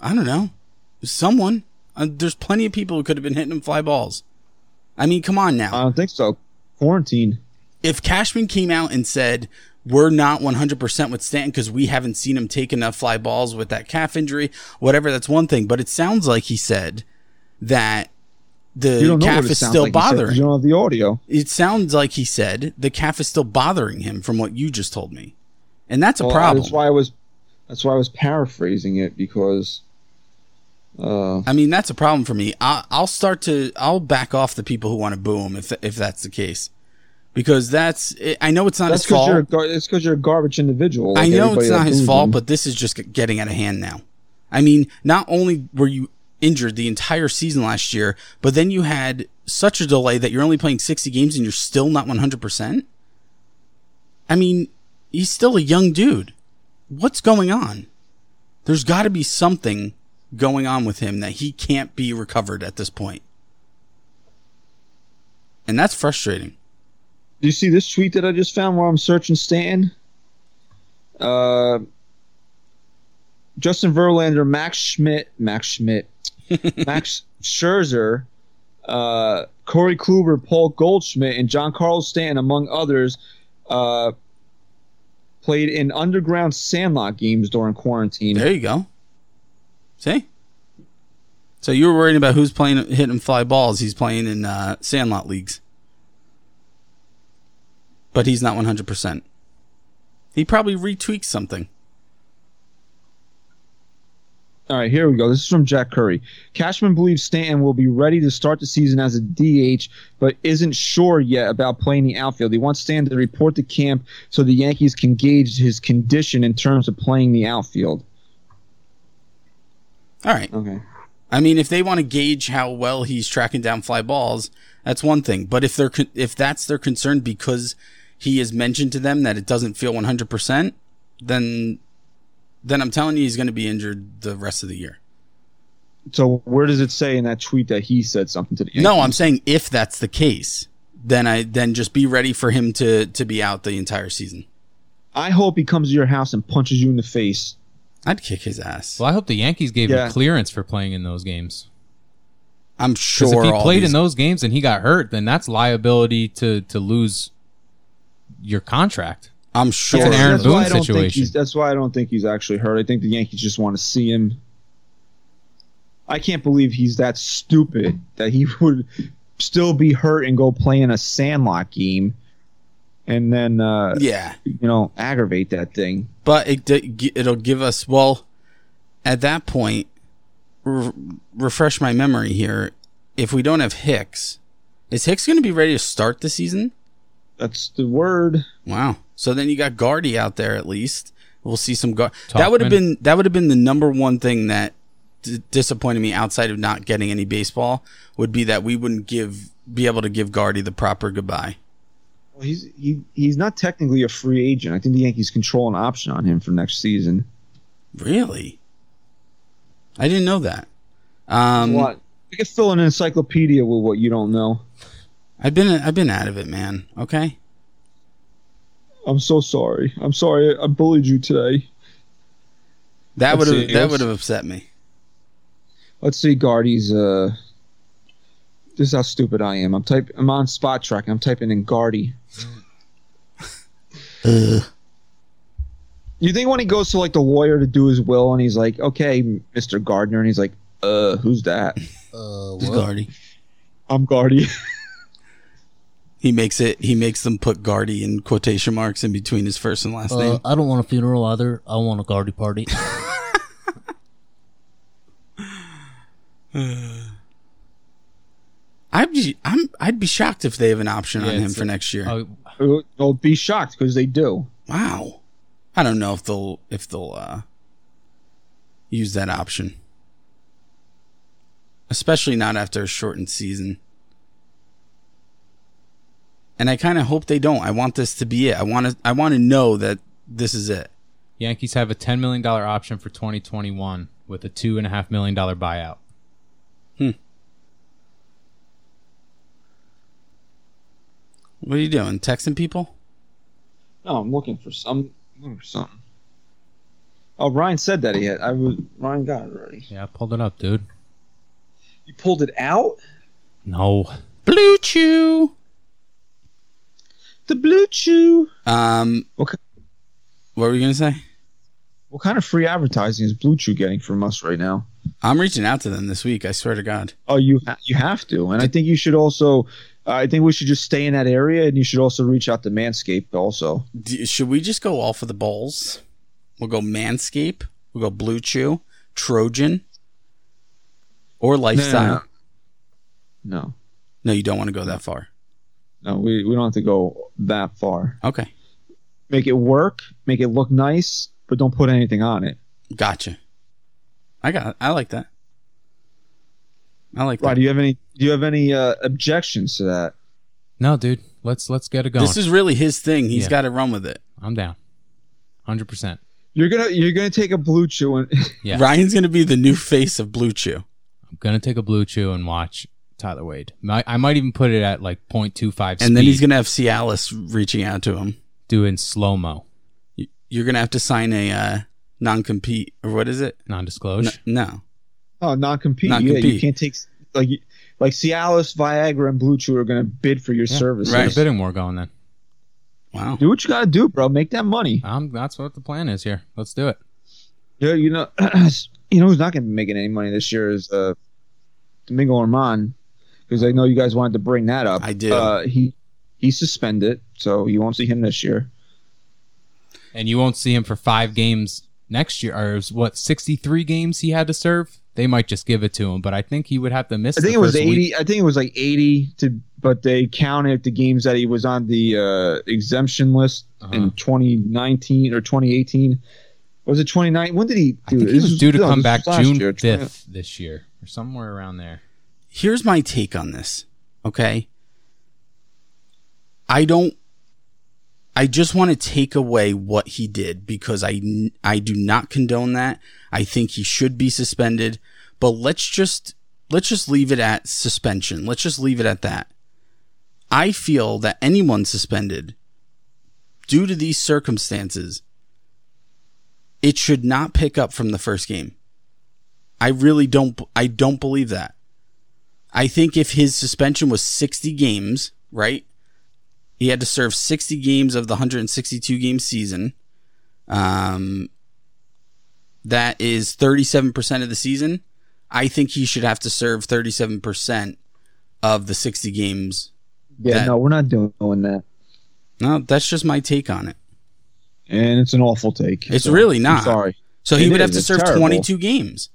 D: I don't know. Someone. Uh, there's plenty of people who could have been hitting him fly balls. I mean, come on now.
C: I don't think so. Quarantine.
D: if Cashman came out and said we're not 100% with Stanton because we haven't seen him take enough fly balls with that calf injury, whatever, that's one thing. But it sounds like he said that the calf is still
C: like. You said, 'cause
D: bothering.
C: You don't have the audio.
D: It sounds like he said the calf is still bothering him from what you just told me, and that's a
C: Well,
D: problem.
C: That's why I was. That's why I was paraphrasing it because. Uh,
D: I mean, that's a problem for me. I, I'll start to, I'll back off the people who want to boo him if if that's the case, because that's. I know it's not his fault.
C: you're. a gar- It's because you're a garbage individual.
D: I know it's not his fault,
C: him.
D: but this is just getting out of hand now. I mean, not only were you injured the entire season last year, but then you had such a delay that you're only playing 60 games and you're still not 100%. I mean, he's still a young dude. What's going on? There's got to be something going on with him that he can't be recovered at this point. And that's frustrating.
C: Do you see this tweet that I just found while I'm searching Stanton? Uh, Justin Verlander, Max Schmidt, Max Schmidt, Max Scherzer, uh, Corey Kluber, Paul Goldschmidt, and Giancarlo Stanton, among others, uh, played in underground Sandlot games during quarantine.
D: There you go. See? So you were worried about who's playing hitting fly balls. He's playing in uh, Sandlot leagues, but he's not one hundred percent. He probably retweaks something.
C: All right, here we go. This is from Jack Curry. Cashman believes Stanton will be ready to start the season as a DH, but isn't sure yet about playing the outfield. He wants Stanton to report to camp so the Yankees can gauge his condition in terms of playing the outfield.
D: All right.
C: Okay.
D: I mean, if they want to gauge how well he's tracking down fly balls, that's one thing. But if they're con- if that's their concern because he has mentioned to them that it doesn't feel one hundred percent, then then I'm telling you he's going to be injured the rest of the year.
C: So where does it say in that tweet that he said something to the Yankees?
D: No, I'm saying if that's the case, then I then just be ready for him to to be out the entire season.
C: I hope he comes to your house and punches you in the face.
D: I'd kick his ass.
E: Well, I hope the Yankees gave
C: Yeah.
E: him clearance for playing in those games.
D: I'm sure
E: if he played
D: these-
E: in those games and he got hurt, then that's liability to to lose your contract.
D: I'm sure.
E: an Aaron
C: that's why
E: Boone
C: I don't think
E: situation.
C: he's- That's why I don't think he's actually hurt. I think the Yankees just want to see him. I can't believe he's that stupid that he would still be hurt and go play in a Sandlot game, and then uh,
D: yeah,
C: you know aggravate that thing.
D: but it it'll give us well. At that point, re- refresh my memory here. If we don't have Hicks, is Hicks going to be ready to start the season?
C: That's the word.
D: Wow. So then you got Gardy out there at least. We'll see some guard. That would have been that would have been the number one thing that d- disappointed me outside of not getting any baseball would be that we wouldn't give be able to give Gardy the proper goodbye.
C: Well, he's he he's not technically a free agent. I think the Yankees control an option on him for next season.
D: Really? I didn't know that. Um,
C: what? You can fill an encyclopedia with what you don't know.
D: I've been I've been out of it, man. Okay.
C: I'm so sorry. I'm sorry I bullied you today.
D: That would have that would have upset me.
C: Let's see Gardy's uh this is how stupid I am. I'm type I'm on Spotrac. I'm typing in Gardy. You think when he goes to like the lawyer to do his will and he's like, "Okay, Mr. Gardner," and he's like, "Uh, who's that?"
I: Uh,
D: It's
I: what?
D: Gardy.
C: I'm Gardy.
D: He makes it. He makes them put Gardy in quotation marks in between his first and last
I: Uh,
D: name.
I: I don't want a funeral either. I want a Gardy party.
D: I'd be I'm I'd be shocked if they have an option on him for
E: a-
D: next year.
E: Oh,
C: They'll be shocked because they do.
D: Wow. I don't know if they'll if they'll uh use that option. Especially not after a shortened season. And I kind of hope they don't. I want this to be it. I want to I want to know that this is it.
E: Yankees have a ten million dollar option for 2021 with a two and a half million dollar buyout. Hmm.
D: What are you doing? Texting people?
C: No, I'm looking for some. Looking for something. Oh, Ryan said that he had. I was. Ryan got it already.
E: Yeah, I pulled it up, dude.
C: You pulled it out.
E: No.
D: Blue Chew.
C: The Blue Chew.
D: Um,
C: Okay.
D: what were you gonna say?
C: What kind of free advertising is Blue Chew getting from us right now?
D: I'm reaching out to them this week. I swear to God.
C: Oh, you ha- you have to, and I think you should also. Uh, I think we should just stay in that area, and you should also reach out to Manscaped also.
D: D- should we just go all for the balls? We'll go Manscaped. We'll go Blue Chew, Trojan, or Lifestyle.
C: No,
D: No, you don't want to go that far.
C: No, we we don't have to go that far.
D: Okay,
C: Make it work, make it look nice, but don't put anything on it.
D: gotcha. I got. I like that. I like
C: Right?
D: that.
C: Do you have any? Do you have any uh, objections to that?
E: No, dude. Let's let's get it going.
D: This is really his thing. He's
E: Yeah.
D: got to run with it.
E: I'm down. Hundred percent.
C: You're gonna you're gonna take a Blue Chew and
E: Yeah.
D: Ryan's gonna be the new face of Blue Chew.
E: I'm gonna take a blue chew and watch Tyler Wade. Mi- I might even put it at like 0.25
D: And then he's gonna have Cialis reaching out to him.
E: Doing in slow mo,
D: You're gonna have to sign a uh, non-compete or what is it?
E: non-disclosure.
D: N- no.
C: oh non-compete. Yeah, you can't take like like Cialis, Viagra, and Blue Chew are gonna bid for your
E: Yeah.
C: services.
D: Right.
E: Get a bidding war going then.
D: Wow.
C: Do what you gotta do, bro. Make that money.
E: Um, that's what the plan is here. Let's do it.
C: Yeah, you know, you know who's not gonna be making any money this year is uh, Domingo Germán, because I know you guys wanted to bring that up.
D: I did.
C: Uh, he he's suspended, so you won't see him this year.
E: And you won't see him for five games next year. Or is what 63 games he had to serve? They might just give it to him, but I think he would have to miss.
C: I think it was eighty.
E: week.
C: I think it was like eighty to, but they counted the games that he was on the uh, exemption list
E: Uh-huh.
C: in 2019 or 2018. Was it 29? When did he?
E: I think
C: it?
E: he was due to
C: no,
E: come back June
C: year,
E: 5th this year, or somewhere around there.
D: Here's my take on this. Okay. I don't. I just want to take away what he did because I, I do not condone that. I think he should be suspended. But let's just let's just leave it at suspension. Let's just leave it at that. I feel that anyone suspended due to these circumstances, it should not pick up from the first game. I really don't I don't believe that. I think if his suspension was 60 games, right? He had to serve 60 games of the 162 game season. Um, that is 37% of the season. I think he should have to serve 37% of the 60 games.
C: Yeah,
D: that-
C: no, we're not doing that,
D: No, that's just my take on it.
C: and it's an awful take.
D: It's
C: so
D: really
C: I'm
D: not.
C: sorry.
D: So he
C: It
D: would
C: is.
D: have to serve
C: terrible.
D: 22 games.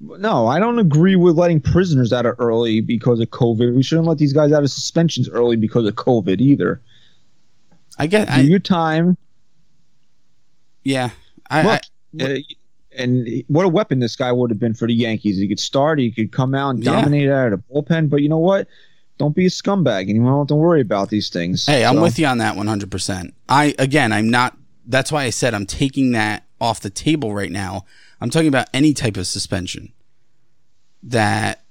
C: No, I don't agree with letting prisoners out of early because of COVID. We shouldn't let these guys out of suspensions early because of COVID either.
D: I get,
C: Do
D: I,
C: your time.
D: yeah. I, I,
C: Look, uh, and what a weapon this guy would have been for the Yankees. He could start, he could come out and
D: Yeah.
C: dominate out of the bullpen. But you know what? Don't be a scumbag, and you don't have to worry about these things.
D: Hey, I'm with you on that 100%. I again, I'm not that's why I said I'm taking that off the table right now. I'm talking about any type of suspension that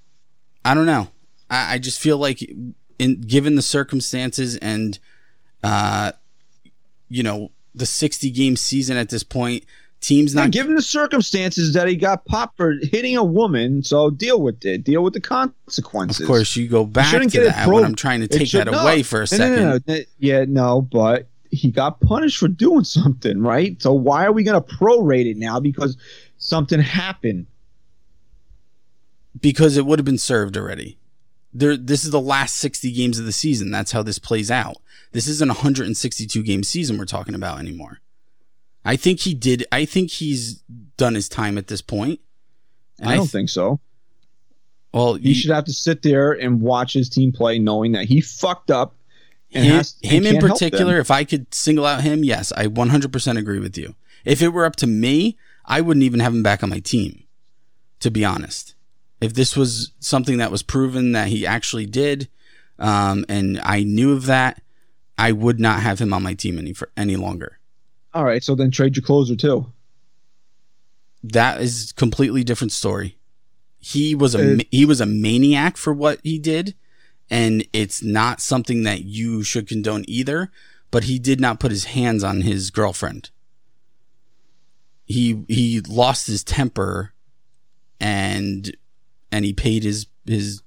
D: I don't know. I, I just feel like in given the circumstances and uh you know, the 60 game season at this point, teams not
C: given the circumstances that he got popped for hitting a woman, so deal with it. Deal with the consequences.
D: Of course, you go back
C: shouldn't
D: to
C: get it
D: that when I'm trying to take
C: should-
D: that
C: no.
D: away for a second.
C: no, no. Yeah, no, but he got punished for doing something, right? So why are we going to prorate it now because something happened?
D: because it would have been served already. There, this is the last 60 games of the season. That's how this plays out. This isn't a 162 game season we're talking about anymore. I think he did. I think he's done his time at this point. And
C: I don't
D: th-
C: think so.
D: Well,
C: He
D: you-
C: should have to sit there and watch his team play, knowing that he fucked up. And
D: him,
C: has-
D: him in particular, if I could single out him, yes, I 100% agree with you. If it were up to me, I wouldn't even have him back on my team, to be honest. If this was something that was proven that he actually did, um, and I knew of that, I would not have him on my team any for any longer.
C: All right, so then trade your closer too.
D: That is completely different story. He was a
C: Uh,
D: he was a maniac for what he did, and it's not something that you should condone either. But he did not put his hands on his girlfriend. He he lost his temper, and and he paid his his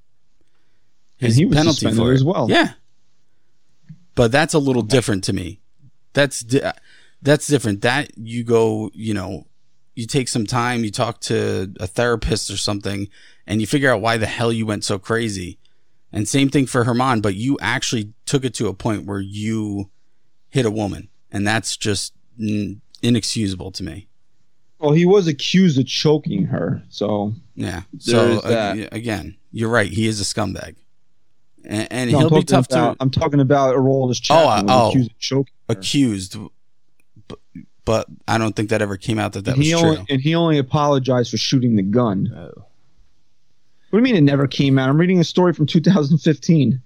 C: And
D: his
C: he was
D: penalty for it
C: as well.
D: Yeah, but that's a little different to me. That's di- that's different. That you go, you know, you take some time, you talk to a therapist or something, and you figure out why the hell you went so crazy. And same thing for Germán, but you actually took it to a point where you hit a woman, and that's just inexcusable to me.
C: Well, he was accused of choking her, so
D: Yeah. So
C: is that.
D: again, you're right. He is a scumbag, and, and
C: No,
D: he'll
C: I'm
D: be
C: talking
D: tough
C: about,
D: to
C: I'm talking about Aroldis
D: Oh,
C: Chapman.
D: uh,
C: was
D: oh.
C: accused of choking her.
D: accused, but, but I don't think that ever came out that that
C: And
D: was
C: he
D: true.
C: and he only apologized for shooting the gun. What do you mean it never came out? I'm reading a story from 2015.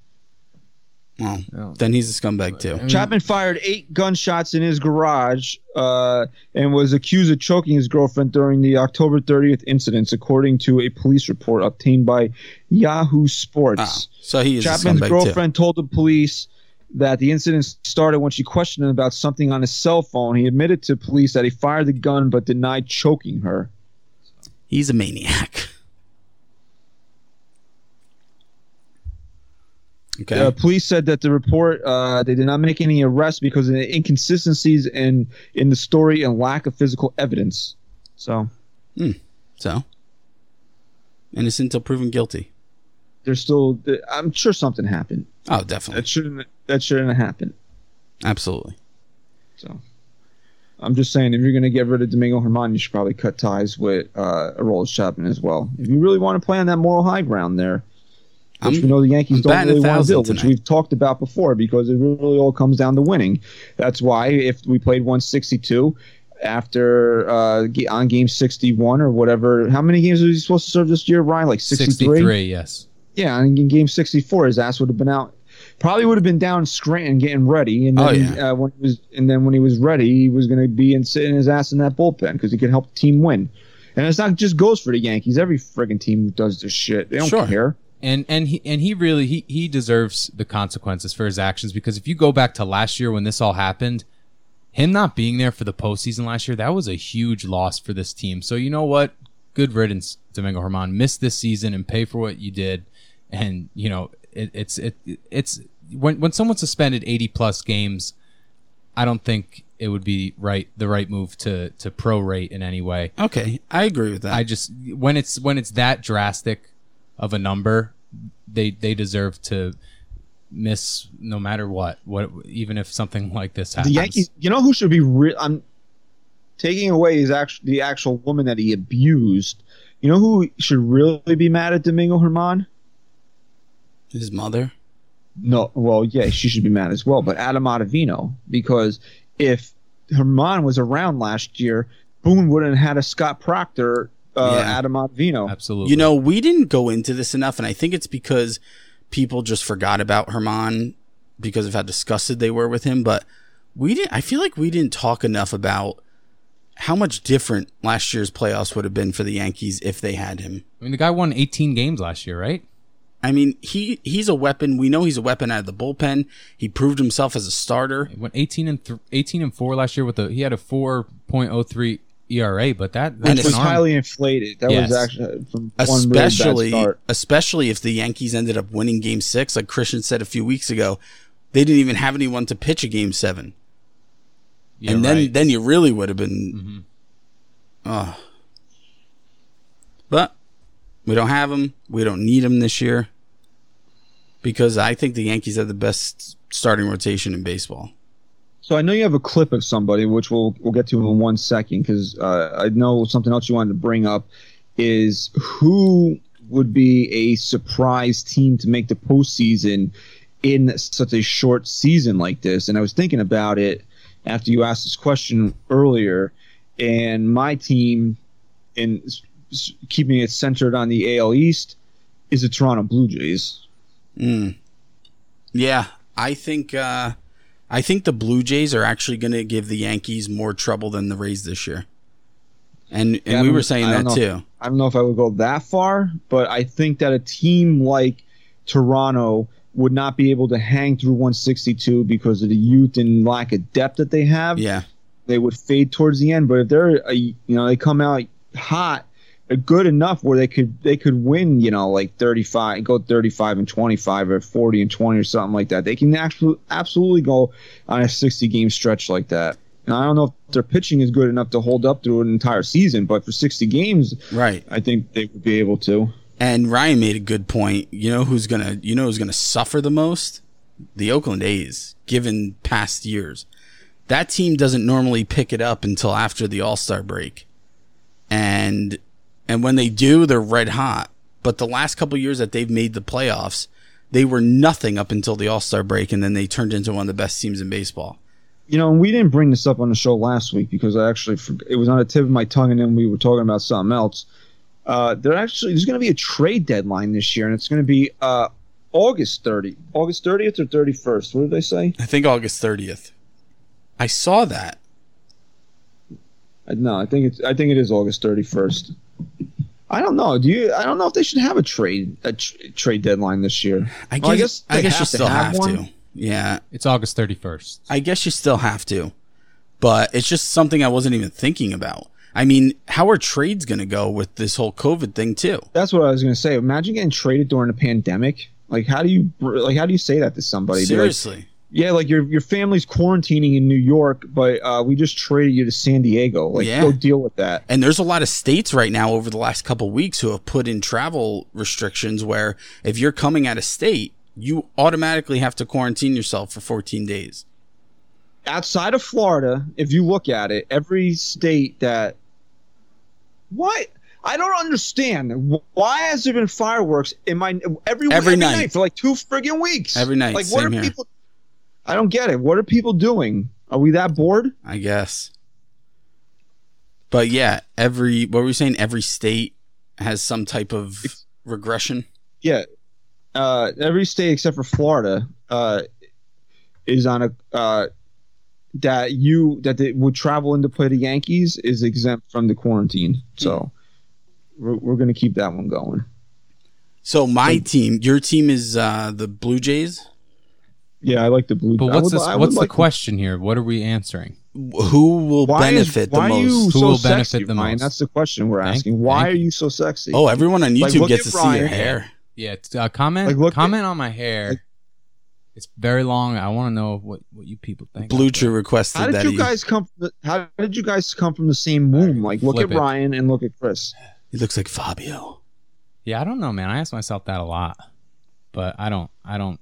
D: Well,
E: Oh.
D: then he's a scumbag too.
E: I mean,
C: Chapman fired eight gunshots in his garage uh, and was accused of choking his girlfriend during the October 30th incidents, according to a police report obtained by Yahoo Sports.
D: Ah, so he is
C: Chapman's
D: a scumbag
C: girlfriend told the police that the incident started when she questioned him about something on his cell phone. He admitted to police that he fired the gun but denied choking her.
D: He's a maniac. Okay.
C: Uh, police said that the report uh, they did not make any arrests because of the inconsistencies in in the story and lack of physical evidence. So
D: so innocent until proven guilty.
C: there's still I'm sure something happened.
D: Oh, definitely,
C: That shouldn't that shouldn't have happened.
D: absolutely.
C: So I'm just saying if you're gonna get rid of Domingo Germán, you should probably cut ties with uh Aroldis Chapman as well. If you really want to play on that moral high ground there. Which
D: I'm-
C: we know the Yankees
D: I'm
C: don't really want to do, which we've talked about before, because it really all comes down to winning. That's why if we played 162 after uh, on game 61 or whatever, how many games was he supposed to serve this year, Ryan? Like 63?
E: 63, yes.
C: Yeah, and in game 64, his ass would have been out. Probably would have been down Scranton getting ready, and then
D: Oh, yeah.
C: uh, when he was, and then when he was ready, he was going to be in sitting his ass in that bullpen because he could help the team win. And it's not just goes for the Yankees. Every friggin' team does this shit. They don't
D: Sure.
C: care.
E: And and he and he really he he deserves the consequences for his actions because if you go back to last year when this all happened, him not being there for the postseason last year, that was a huge loss for this team. So you know what? Good riddance, Domingo Germán. Miss this season and pay for what you did. And you know it, it's it it's when when someone's suspended eighty plus games, I don't think it would be right the right move to to prorate in any way.
D: Okay, I agree with that.
E: I just when it's when it's that drastic of a number, they they deserve to miss no matter what. What even if something like this happens.
C: The
E: happens.
C: Yankees, you know who should be real? I'm taking away his actual the actual woman that he abused. You know who should really be mad at Domingo Germán?
D: His mother.
C: No, well, yeah, she should be mad as well. But Adam Ottavino, because if Germán was around last year, Boone wouldn't have had a Scott Proctor, uh,
D: Yeah.
C: Adam Ottavino.
E: Absolutely.
D: You know, we didn't go into this enough, and I think it's because people just forgot about Germán because of how disgusted they were with him. But we didn't. I feel like we didn't talk enough about how much different last year's playoffs would have been for the Yankees if they had him.
E: I mean, the guy won 18 games last year, right?
D: I mean, he he's a weapon. We know he's a weapon out of the bullpen. He proved himself as a starter.
E: He went 18 and th- 18 and four last year with a he had a 4.03 ERA, but that
D: And
E: that's
C: Which was
E: arm.
C: highly inflated. That
E: Yes.
C: was actually from one really
D: especially
C: bad start.
D: especially if the Yankees ended up winning game 6 like Christian said a few weeks ago they didn't even have anyone to pitch a game 7
E: Yeah,
D: and then
E: right.
D: then you really would have been oh but we don't have them. we don't need them this year because I think the Yankees have the best starting rotation in baseball
C: So I know you have a clip of somebody, which we'll we'll get to in one second, because uh, I know something else you wanted to bring up is who would be a surprise team to make the postseason in such a short season like this. And I was thinking about it after you asked this question earlier, and my team, in keeping it centered on the AL East, is the Toronto Blue Jays.
D: Mm. Yeah, I think uh, I think the Blue Jays are actually going to give the Yankees more trouble than the Rays this year. And and
C: Yeah,
D: we were saying that
C: know.
D: too.
C: I don't know if I would go that far, but I think that a team like Toronto would not be able to hang through 162 because of the youth and lack of depth that they have.
D: Yeah.
C: They would fade towards the end, but if they're a, you know they come out hot, good enough where they could they could win, you know, like 35, go 35 and 25 or 40 and 20 or something like that. They can actually absolutely go on a 60 game stretch like that. And I don't know if their pitching is good enough to hold up through an entire season, but for 60 games,
D: Right.
C: I think they would be able to.
D: And Ryan made a good point. You know who's gonna you know who's gonna suffer the most? The Oakland A's, given past years. That team doesn't normally pick it up until after the All Star break. And and when they do, they're red hot. But the last couple years that they've made the playoffs, they were nothing up until the All Star break, and then they turned into one of the best teams in baseball.
C: You know, and we didn't bring this up on the show last week because I actually it was on the tip of my tongue, and then we were talking about something else. Uh, there actually there's going to be a trade deadline this year, and it's going to be uh, August 30, August 30th or 31st. What did they say?
D: I think August thirtieth. I saw that.
C: No, I think it's I think it is August 31st. I don't know. Do you? I don't know if they should have a trade a tr- trade deadline this year.
D: I guess
C: Well, I guess
D: I guess you still
C: have
D: have, to. Yeah,
E: It's August 31st.
D: I guess you still have to, but it's just something I wasn't even thinking about. I mean, how are trades going to go with this whole COVID thing too?
C: That's what I was going to say. Imagine getting traded during a pandemic. Like, how do you like? How do you say that to somebody? Be like,
D: Seriously,
C: yeah, like your your family's quarantining in New York, but uh, we just traded you to San Diego. Like,
D: Yeah.
C: go deal with that.
D: and there's a lot of states right now over the last couple weeks who have put in travel restrictions where if you're coming out of state, you automatically have to quarantine yourself for 14 days.
C: Outside of Florida, if you look at it, every state that what I don't understand why has there been fireworks in my every
D: Every
C: every
D: night.
C: night for like two friggin' weeks?
D: Every night,
C: Like, what are
D: here.
C: people? I don't get it. What are people doing? Are we that bored?
D: I guess. But yeah, every what were we saying? Every state has some type of regression.
C: Yeah, uh, every state except for Florida uh, is on a uh, that you that they would travel in to play the Yankees is exempt from the quarantine. So we're, we're going to keep that one going.
D: So my team, your team is uh, the Blue Jays.
C: Yeah, I like the blue.
E: But what's
C: would-
E: this, what's the
C: like-
E: question here? What are we answering?
D: Who will
C: Why is-
D: benefit
C: why
D: the
C: are you
D: most?
E: Who
C: so
E: will
C: sexy,
E: benefit the
C: Ryan?
E: most?
C: That's the question we're
E: Thank-
C: asking. Why
E: thank
C: are
E: you.
C: you so sexy?
D: Oh, everyone on
C: Like,
D: YouTube
C: look
D: gets
C: at
D: to see your
C: Ryan.
D: hair.
E: Yeah, t- uh, comment
C: Like, look
E: comment on my hair.
C: like-
E: it's very long. I want to know what, what you people think.
D: Blue
E: out there.
D: Chew requested
C: how did
D: that
C: you
D: he,
C: guys come? From the, how did you guys come from the same womb? Like, look
E: Flip
C: at
E: it.
C: Ryan and look at Chris.
D: he looks like Fabio.
E: Yeah, I don't know, man. I ask myself that a lot, but I don't. I don't.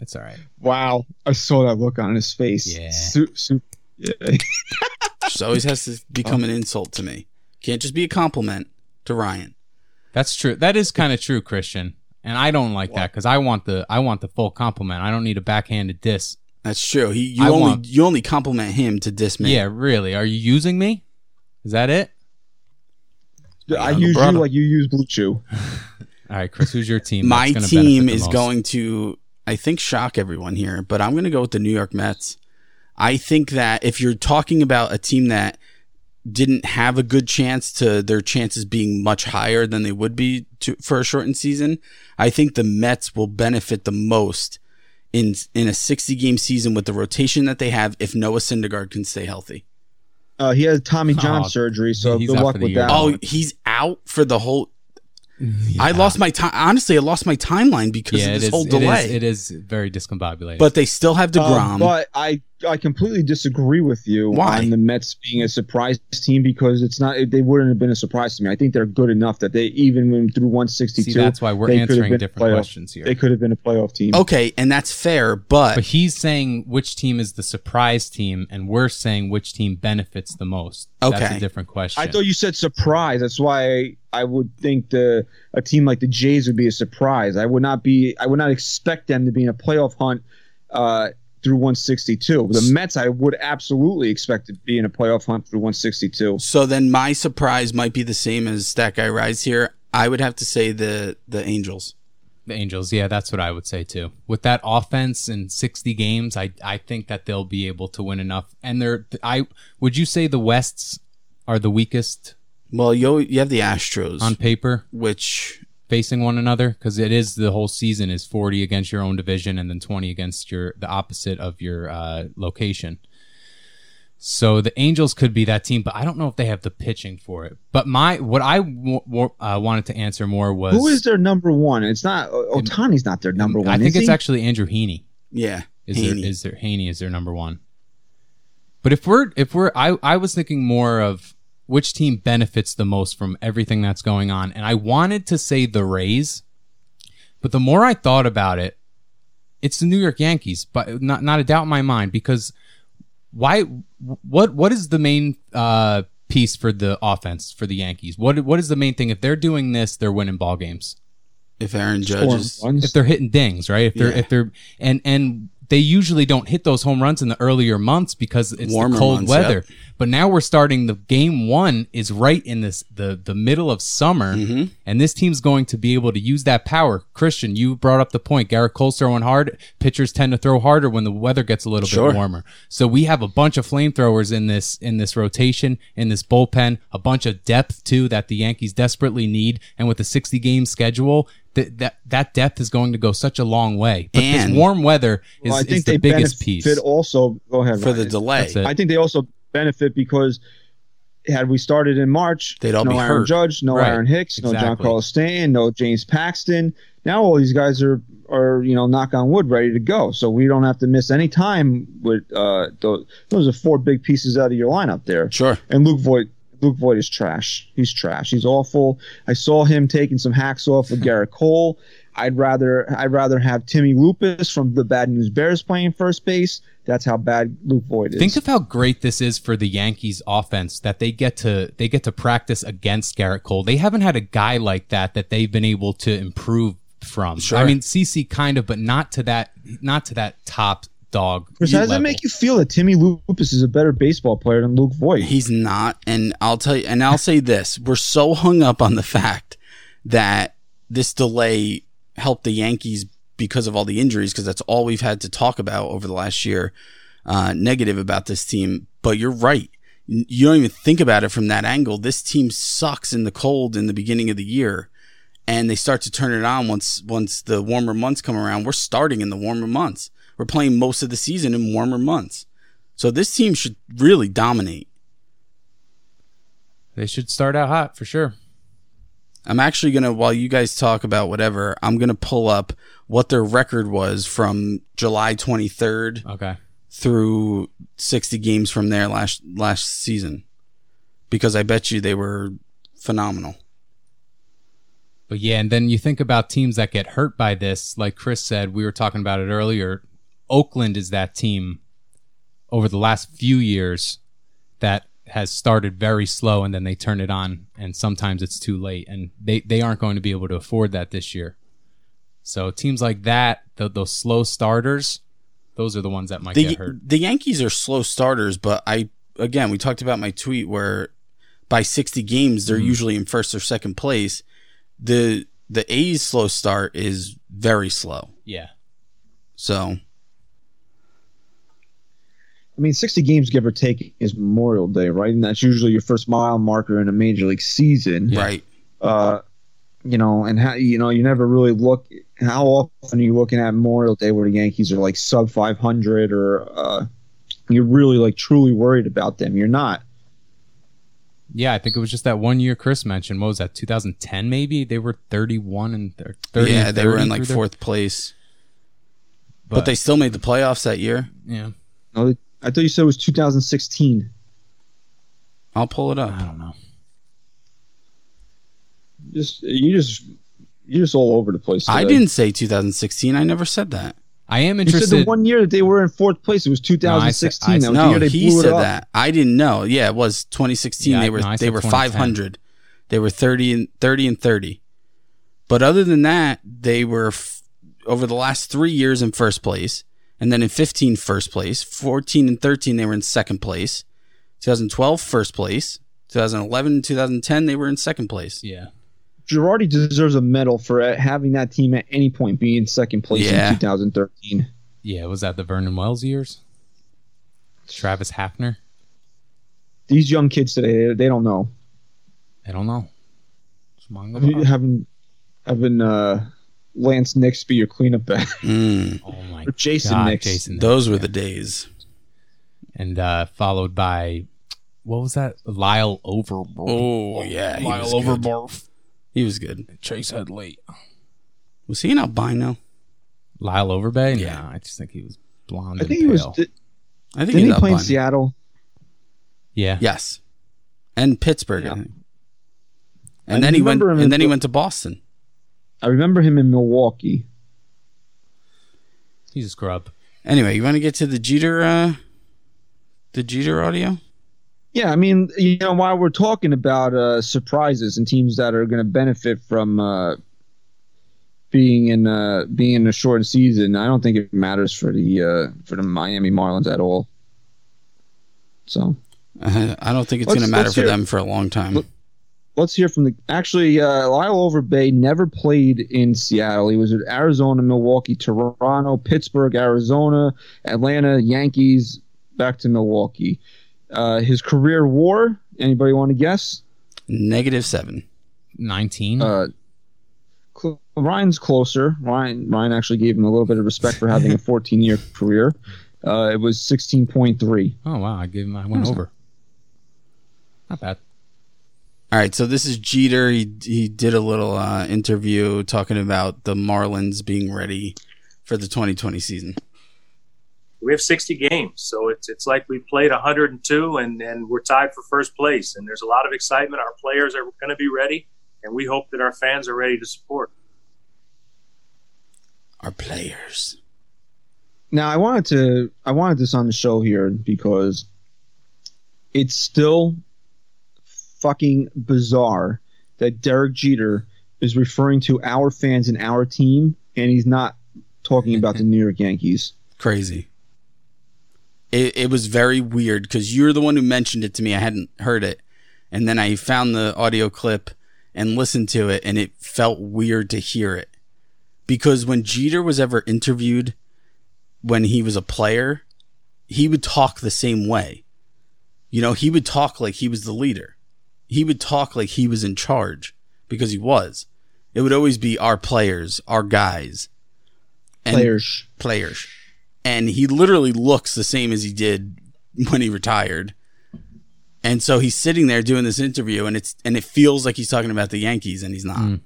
E: It's all right.
C: Wow, I saw that look on his face.
E: Yeah.
C: Su- su- yeah.
D: Just always has to become an insult to me. Can't just be a compliment to Ryan.
E: That's true. That is kind of true, Christian. And I don't like that because I want the I want the full compliment. I don't need a backhanded diss.
D: That's true. He you
E: I
D: only
E: want-
D: you only compliment him to diss me.
E: Yeah, really. Are you using me? Is that it?
C: I
D: Yeah,
C: use
D: brother.
C: you like you use Blue Chew.
E: All right, Chris. Who's your team?
D: My team is
E: most?
D: going to, I think, shock everyone here, but I'm going to go with the New York Mets. I think that if you're talking about a team that didn't have a good chance to their chances being much higher than they would be to, for a shortened season, I think the Mets will benefit the most in in a 60 game season with the rotation that they have if Noah Syndergaard can stay healthy.
C: Uh, he has Tommy John
E: Oh,
C: surgery, so good luck with that.
D: Oh, he's out for the whole. I lost my time. Honestly, I lost my timeline because
E: Yeah,
D: of this
E: is,
D: whole delay.
E: is. It is very discombobulated.
D: but they still have
C: Uh,
D: Degrom.
C: but I I completely disagree with you
D: Why?
C: on the Mets being a surprise team because it's not they wouldn't have been a surprise to me. I think they're good enough that they even went through 162.
E: See, that's why we're
C: they could have
E: answering different
C: playoff-
E: questions here.
C: They could have been a playoff team.
D: okay, and that's fair, but,
E: But he's saying which team is the surprise team, and we're saying which team benefits the most. That's
D: Okay.
E: a different question.
C: I thought you said surprise. That's why I, I would think the a team like the Jays would be a surprise. I would not be. I would not expect them to be in a playoff hunt uh, through 162. The Mets, I would absolutely expect to be in a playoff hunt through 162.
D: so then my surprise might be the same as that guy Rise here. I would have to say the the Angels.
E: the Angels, yeah, that's what I would say too. With that offense and 60 games, I I think that they'll be able to win enough. And they're I would you say the Wests are the weakest
D: Well, you you have the Astros,
E: on paper?
D: which
E: facing one another because it is the whole season is 40 against your own division and then 20 against your the opposite of your uh, location. So the Angels could be that team, but I don't know if they have the pitching for it. But my what I w- w- uh, wanted to answer more was
C: Who is their number one? It's not Ohtani's not their number one.
E: I think it's
C: he?
E: actually Andrew Heaney.
D: Yeah.
E: Is
D: Heaney.
E: there is there Heaney is their number one? But if we're if we're I I was thinking more of which team benefits the most from everything that's going on, and I wanted to say the Rays, but the more I thought about it, it's the New York Yankees. But not not a doubt in my mind because why what what is the main uh piece for the offense for the Yankees? What what is the main thing? If they're doing this, they're winning ball games
D: if Aaron Judge is
E: if they're hitting dings, right? If they're
D: Yeah.
E: if they're and and they usually don't hit those home runs in the earlier months because it's
D: Warmer
E: the cold
D: months,
E: weather.
D: yep.
E: But now we're starting the game one is right in this the the middle of summer,
D: Mm-hmm.
E: and this team's going to be able to use that power. Christian, you brought up the point. Gerrit Cole's throwing hard. Pitchers tend to throw harder when the weather gets a little
D: Sure.
E: bit warmer. So we have a bunch of flamethrowers in this in this rotation in this bullpen. A bunch of depth too that the Yankees desperately need. And with the sixty game schedule. That, that that depth is going to go such a long way, but
D: And-
E: this warm weather is,
C: Well, I
E: is
C: think
E: the
C: they
E: biggest
C: benefit
E: piece.
C: also. Go ahead
D: for the delay.
E: That's it.
C: I think they also benefit because had we started in March,
D: They'd all
C: no
D: be
C: Aaron
D: hurt.
C: Judge, no
E: Right.
C: Aaron Hicks, no John
E: Exactly.
C: Carlos Stanton, no James Paxton. Now all these guys are are you know knock on wood ready to go, so we don't have to miss any time with uh those, those are four big pieces out of your lineup there.
D: Sure.
C: And Luke Voit, Luke Voit is trash. He's trash. He's awful. I saw him taking some hacks off with Gerrit Cole. I'd rather I'd rather have Timmy Lupus from the Bad News Bears playing first base. That's how bad Luke Voit is.
E: Think of how great this is for the Yankees offense that they get to they get to practice against Gerrit Cole. They haven't had a guy like that that they've been able to improve from.
D: Sure.
E: I mean, CC kind of, but not to that not to that top dog.
C: Chris, how does
E: level.
C: it make you feel that Timmy Lupus is a better baseball player than Luke Voit?
D: He's not, and I'll tell you, and I'll say this: we're so hung up on the fact that this delay helped the Yankees because of all the injuries, because that's all we've had to talk about over the last year. Uh, negative about this team, but you're right. You don't even think about it from that angle. This team sucks in the cold in the beginning of the year, and they start to turn it on once once the warmer months come around. We're starting in the warmer months. We're playing most of the season in warmer months. So this team should really dominate.
E: They should start out hot for sure.
D: I'm actually gonna while you guys talk about whatever, I'm gonna pull up what their record was from July 23rd
E: Okay.
D: through 60 games from there last last season, because I bet you they were phenomenal.
E: But yeah, and then you think about teams that get hurt by this, like Chris said, we were talking about it earlier. Oakland is that team over the last few years that has started very slow and then they turn it on and sometimes it's too late and they, they aren't going to be able to afford that this year. So teams like that, th those slow starters, those are the ones that might
D: The
E: get hurt.
D: the Yankees are slow starters, but I again we talked about my tweet where by 60 games they're mm-hmm. usually in first or second place. The the A's slow start is very slow.
E: Yeah.
D: So
C: I mean, 60 games, give or take, is Memorial Day, right? And that's usually your first mile marker in a major league season.
D: right.
C: Uh, you know, and how you know you never really look. How often are you looking at Memorial Day where the Yankees are like sub 500, or uh, you're really like truly worried about them? You're not.
E: Yeah, I think it was just that one year Chris mentioned. What was that? 2010 maybe? They were 31 and 30
D: yeah,
E: and
D: they were in like
E: through there.
D: fourth place. But, they still made the playoffs that year.
E: Yeah.
C: No, I thought you said it was 2016.
D: I'll pull it up.
E: I don't know.
C: Just you just you're just all over the place.
D: I didn't say 2016. I never said that.
E: I am
C: You said
E: interested.
C: the one year that they were in fourth place, it was 2016.
E: I
C: that
E: said-
C: was the
D: No,
C: year they
D: he said that. I didn't know. Yeah, it was 2016.
E: Yeah,
D: they were
E: no,
D: they were 500. They were 30 and 30 and 30. But other than that, they were f- over the last 3 years in first place and then in 15 first place, 14 and 13 they were in second place. 2012 first place. 2011 and 2010 they were in second place.
E: yeah.
C: Girardi deserves a medal for uh, having that team at any point be in second place
D: Yeah.
C: in 2013.
E: Yeah, was that the Vernon Wells years? Travis Hafner?
C: These young kids today, they, they don't know.
E: I don't know.
C: Have you-
E: Bob.
C: haven't uh, Lance Nix be your cleanup back.
D: Mm,
E: Oh my
C: Or Jason
E: God,
C: Nix.
E: Jayson Nix,
D: those were
E: yeah.
D: the days.
E: and uh, followed by what was that? Lyle Overmore.
D: Oh yeah, he
F: Lyle
D: good.
F: Overmorph.
D: He was good.
F: Chase Headley.
D: Was he an albino?
E: Lyle Overbay?
D: Yeah.
E: No, I just think he was blonde
C: I think he
E: and
C: was.
E: pale.
C: Did,
D: I think
C: didn't
D: he's
C: he play in. Seattle?
E: yeah.
D: Yes, and Pittsburgh.
C: Yeah.
D: And
C: I
D: then he went. And
C: in
D: then he went to Boston.
C: I remember him in Milwaukee.
E: He's a scrub.
D: Anyway, you want to get to the Jeter, uh, the Jeter audio?
C: Yeah, I mean, you know, while we're talking about uh, surprises and teams that are going to benefit from uh, being in uh, being in a shortened season, I don't think it matters for the uh, for the Miami Marlins at all. So
D: Uh, I don't think it's going to matter for
C: hear-
D: them for a long time.
C: Look- let's hear from the. Actually, uh, Lyle Overbay never played in Seattle. He was at Arizona, Milwaukee, Toronto, Pittsburgh, Arizona, Atlanta, Yankees, back to Milwaukee. Uh, his career WAR. Anybody want to guess?
D: Negative seven.
E: 19.
C: Uh, Cl- Ryan's closer. Ryan Ryan actually gave him a little bit of respect for having a 14 year career. Uh, it was 16.3.
E: oh, wow. I gave him, I went over. Not bad.
D: All right, so this is Jeter. He he did a little uh, interview talking about the Marlins being ready for the 2020 season.
J: we have 60 games, so it's it's like we played 102 and and we're tied for first place. And there's a lot of excitement. Our players are going to be ready, and we hope that our fans are ready to support.
D: Our players.
C: Now I wanted to I wanted this on the show here because it's still fucking bizarre that Derek Jeter is referring to our fans and our team and he's not talking about the New York Yankees.
D: Crazy. It it was very weird because you're the one who mentioned it to me. I hadn't heard it, and then I found the audio clip and listened to it, and it felt weird to hear it because when Jeter was ever interviewed when he was a player, he would talk the same way. You know, he would talk like he was the leader. He would talk like he was in charge because he was. It would always be our players, our guys. And
C: Players.
D: players. And he literally looks the same as he did when he retired. And so he's sitting there doing this interview and it's and it feels like he's talking about the Yankees and he's not.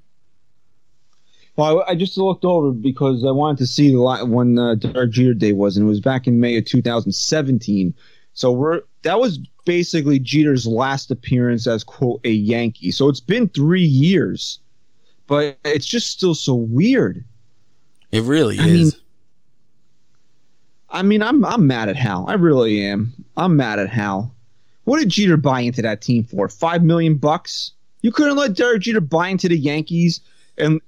C: Well, I, I just looked over because I wanted to see the li- when uh, Derek Jeter Day was, and it was back in May of 2017. So we're that was basically Jeter's last appearance as quote a Yankee. So it's been three years, but it's just still so weird.
D: It really
C: I
D: is.
C: mean- I mean, I'm I'm mad at Hal. I really am. I'm mad at Hal. What did Jeter buy into that team for? Five million bucks? You couldn't let Derek Jeter buy into the Yankees and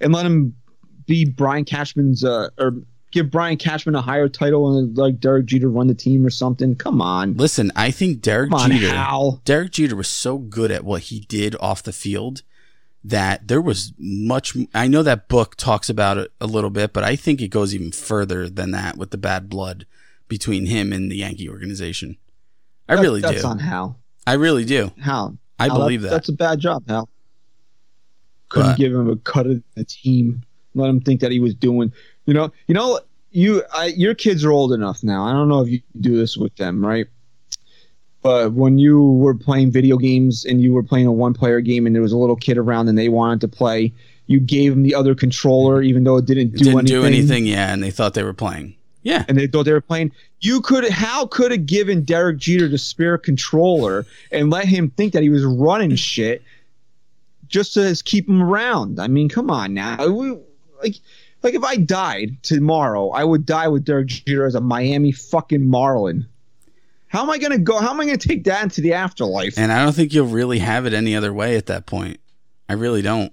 C: and let him be Brian Cashman's uh, or give Brian Cashman a higher title and like Derek Jeter run the team or something. Come on,
D: Listen, I think Derek
C: come on,
D: Jeter
C: Hal.
D: Derek Jeter was so good at what he did off the field that there was much. I know that book talks about it a little bit, but I think it goes even further than that with the bad blood between him and the Yankee organization. I
C: That-
D: really
C: that's
D: do.
C: on Hal.
D: I really do.
C: Hal.
D: I
C: Hal,
D: believe that.
C: That's a bad job, Hal. Couldn't
D: But-
C: give him a cut of the team. Let him think that he was doing. You know. You know. You. I, your kids are old enough now. I don't know if you do this with them, right? But when you were playing video games and you were playing a one-player game and there was a little kid around and they wanted to play, you gave them the other controller even though it didn't
D: It
C: do
D: didn't
C: anything.
D: do anything, yeah, and they thought they were playing. Yeah,
C: and they thought they were playing. You could how could have given Derek Jeter the spare controller and let him think that he was running shit just to keep him around. I mean, come on now. We, like like if I died tomorrow, I would die with Derek Jeter as a Miami fucking Marlin. How am I gonna go? How am I gonna take that into the afterlife?
D: and I don't think you'll really have it any other way at that point. I really don't.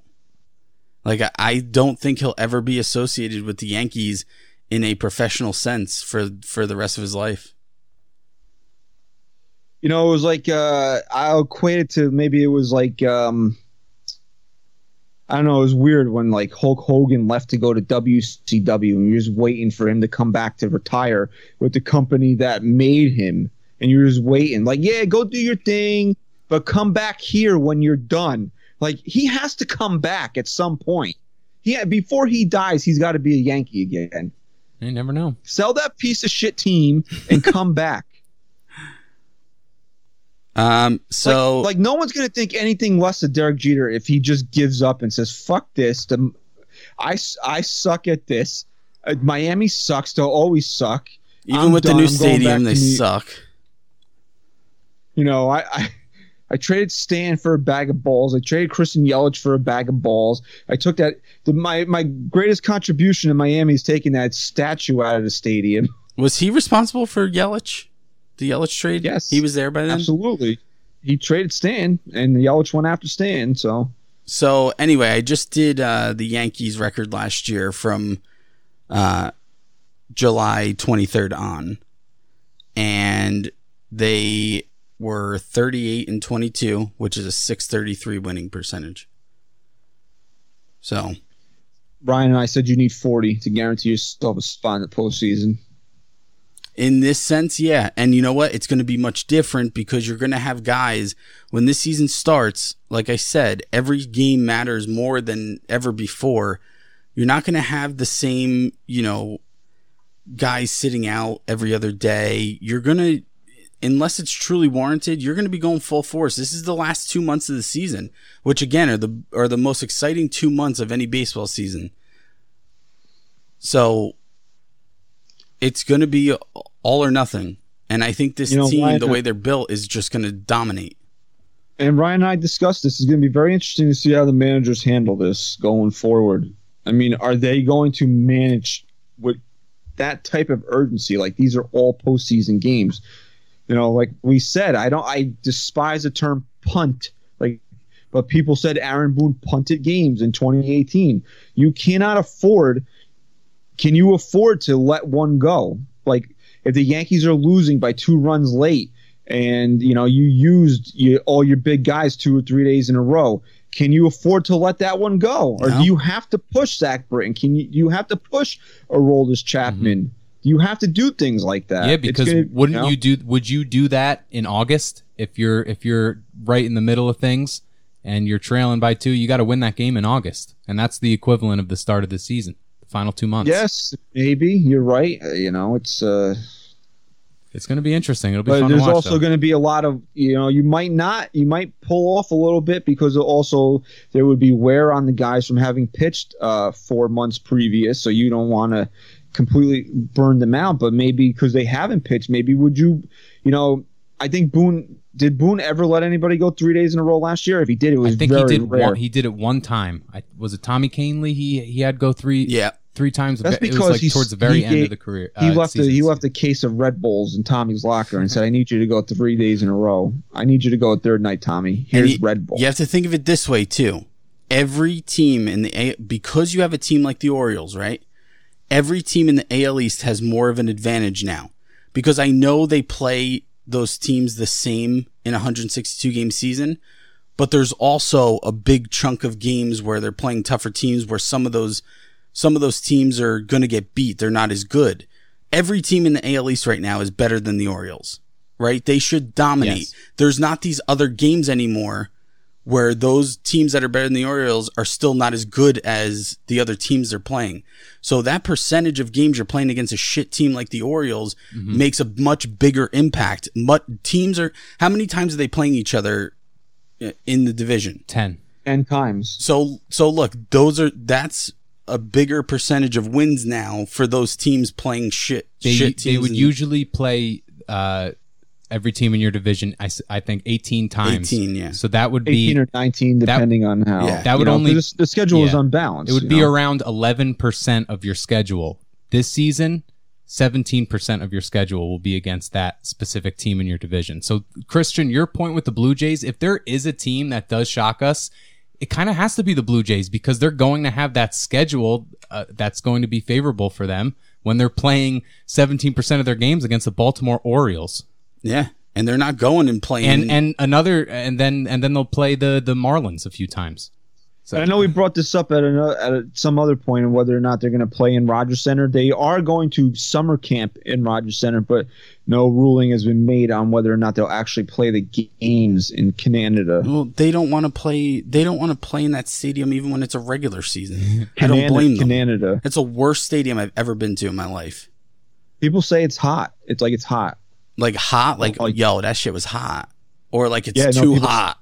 D: Like I, I don't think he'll ever be associated with the Yankees in a professional sense for for the rest of his life.
C: you know, it was like uh, I'll equate it to maybe it was like um, I don't know. It was weird when like Hulk Hogan left to go to WCW, and you're just waiting for him to come back to retire with the company that made him, and you're just waiting, like, yeah, go do your thing, but come back here when you're done. Like he has to come back at some point. Yeah, before he dies, he's got to be a Yankee again.
E: You never know.
C: Sell that piece of shit team and come back.
D: Um, so
C: like, like no one's gonna think anything less of Derek Jeter if he just gives up and says fuck this. The, I I suck at this. Uh, Miami sucks. They'll always suck.
D: even
C: I'm
D: with the new stadium, they suck.
C: You know, I, I I traded Stan for a bag of balls. I traded Christian Yelich for a bag of balls. I took that. The, my my greatest contribution to Miami is taking that statue out of the stadium.
D: Was he responsible for Yelich? The Yelich trade?
C: Yes.
D: He was there by then?
C: Absolutely. He traded Stan, and the Yelich went after Stan. So
D: So anyway, I just did uh, the Yankees record last year from uh, July 23rd on, and they were 38 and 22, which is a 633 winning percentage. So
C: Brian and I said you need forty to guarantee yourself a spot in the postseason.
D: In this sense, yeah. And you know what? It's going to be much different because you're going to have guys when this season starts. Like I said, every game matters more than ever before. You're not going to have the same, you know, guys sitting out every other day. You're going to, unless it's truly warranted, you're going to be going full force. This is the last two months of the season, which again are the are the most exciting two months of any baseball season. So it's going to be all or nothing. And I think this
C: You know,
D: team,
C: Ryan,
D: the way they're built, is just going to dominate.
C: And Ryan and I discussed this. It's going to be very interesting to see how the managers handle this going forward. I mean, are they going to manage with that type of urgency? Like these are all postseason games. You know, like we said, I don't. I despise the term punt. Like, but people said Aaron Boone punted games in 2018. You cannot afford. Can you afford to let one go? Like, if the Yankees are losing by two runs late, and you know you used you, all your big guys two or three days in a row. Can you afford to let that one go, or
D: No.
C: do you have to push Zach Britton? Can you you have to push Aroldis Chapman? Mm-hmm. Do you have to do things like that?
E: yeah, because
C: gonna-
E: wouldn't
C: know?
E: you do? Would you do that in August if you're if you're right in the middle of things and you're trailing by two? You got to win that game in August, and that's the equivalent of the start of the season, final two months.
C: Yes, maybe you're right. Uh, you know, it's. uh
E: it's going to be interesting. It'll be
C: but
E: fun
C: there's
E: to watch.
C: also going to be a lot of you know you might not you might pull off a little bit because also there would be wear on the guys from having pitched uh, four months previous so you don't want to completely burn them out but maybe because they haven't pitched maybe would you you know I think Boone did Boone ever let anybody go three days in a row last year if he did it was
E: I think
C: very
E: he did.
C: rare.
E: One, he did it one time. I, was it Tommy Kahnle? He he had go three.
D: Yeah.
E: Three times.
C: That's
E: it was
C: because
E: like
C: he's-
E: towards the very
C: he
E: end
C: gave-
E: of the career.
C: he
E: uh,
C: left a, he
E: seasons.
C: left a case of Red Bulls in Tommy's locker and said I need you to go three days in a row I need you to go a third night Tommy here's
D: you-
C: Red Bull
D: You have to think of it this way too. Every team in the A, because you have a team like the Orioles, right? Every team in the AL East has more of an advantage now because I know they play those teams the same in a 162 game season, but there's also a big chunk of games where they're playing tougher teams where some of those some of those teams are going to get beat. They're not as good. Every team in the AL East right now is better than the Orioles, right? They should dominate.
E: Yes.
D: There's not these other games anymore where those teams that are better than the Orioles are still not as good as the other teams they're playing. So that percentage of games you're playing against a shit team like the Orioles mm-hmm. makes a much bigger impact. But teams are how many times are they playing each other uh, in the division?
E: ten.
C: ten times
D: So so look, those are that's a bigger percentage of wins now for those teams playing shit
E: They
D: shit
E: they would
D: and-
E: usually play uh, every team in your division. I, I think eighteen times.
D: 18, yeah.
E: So that would be 18
C: or 19 depending on how
D: Yeah.
E: That
C: you
E: would
C: know,
E: only-
C: the schedule is unbalanced
E: it would be
C: know?
E: around eleven percent of your schedule this season. Seventeen percent of your schedule will be against that specific team in your division. So, Christian, your point with the Blue Jays, if there is a team that does shock us, it kind of has to be the Blue Jays because they're going to have that schedule uh, that's going to be favorable for them when they're playing 17% of their games against the Baltimore Orioles.
D: yeah, and they're not going and playing
E: And and another and then and then they'll play the the Marlins a few times. So
C: I know we brought this up at, another, at some other point of whether or not they're going to play in Rogers Center. They are going to summer camp in Rogers Center, but no ruling has been made on whether or not they'll actually play the games in Canada.
D: Well, they don't want to play. They don't want to play in that stadium even when it's a regular season. I don't blame them.
C: Canada.
D: It's the worst stadium I've ever been to in my life.
C: People say it's hot. It's like it's hot.
D: Like hot, like,
C: Like-
D: yo, that shit was hot, or like it's
C: Yeah, no,
D: too
C: people-
D: hot.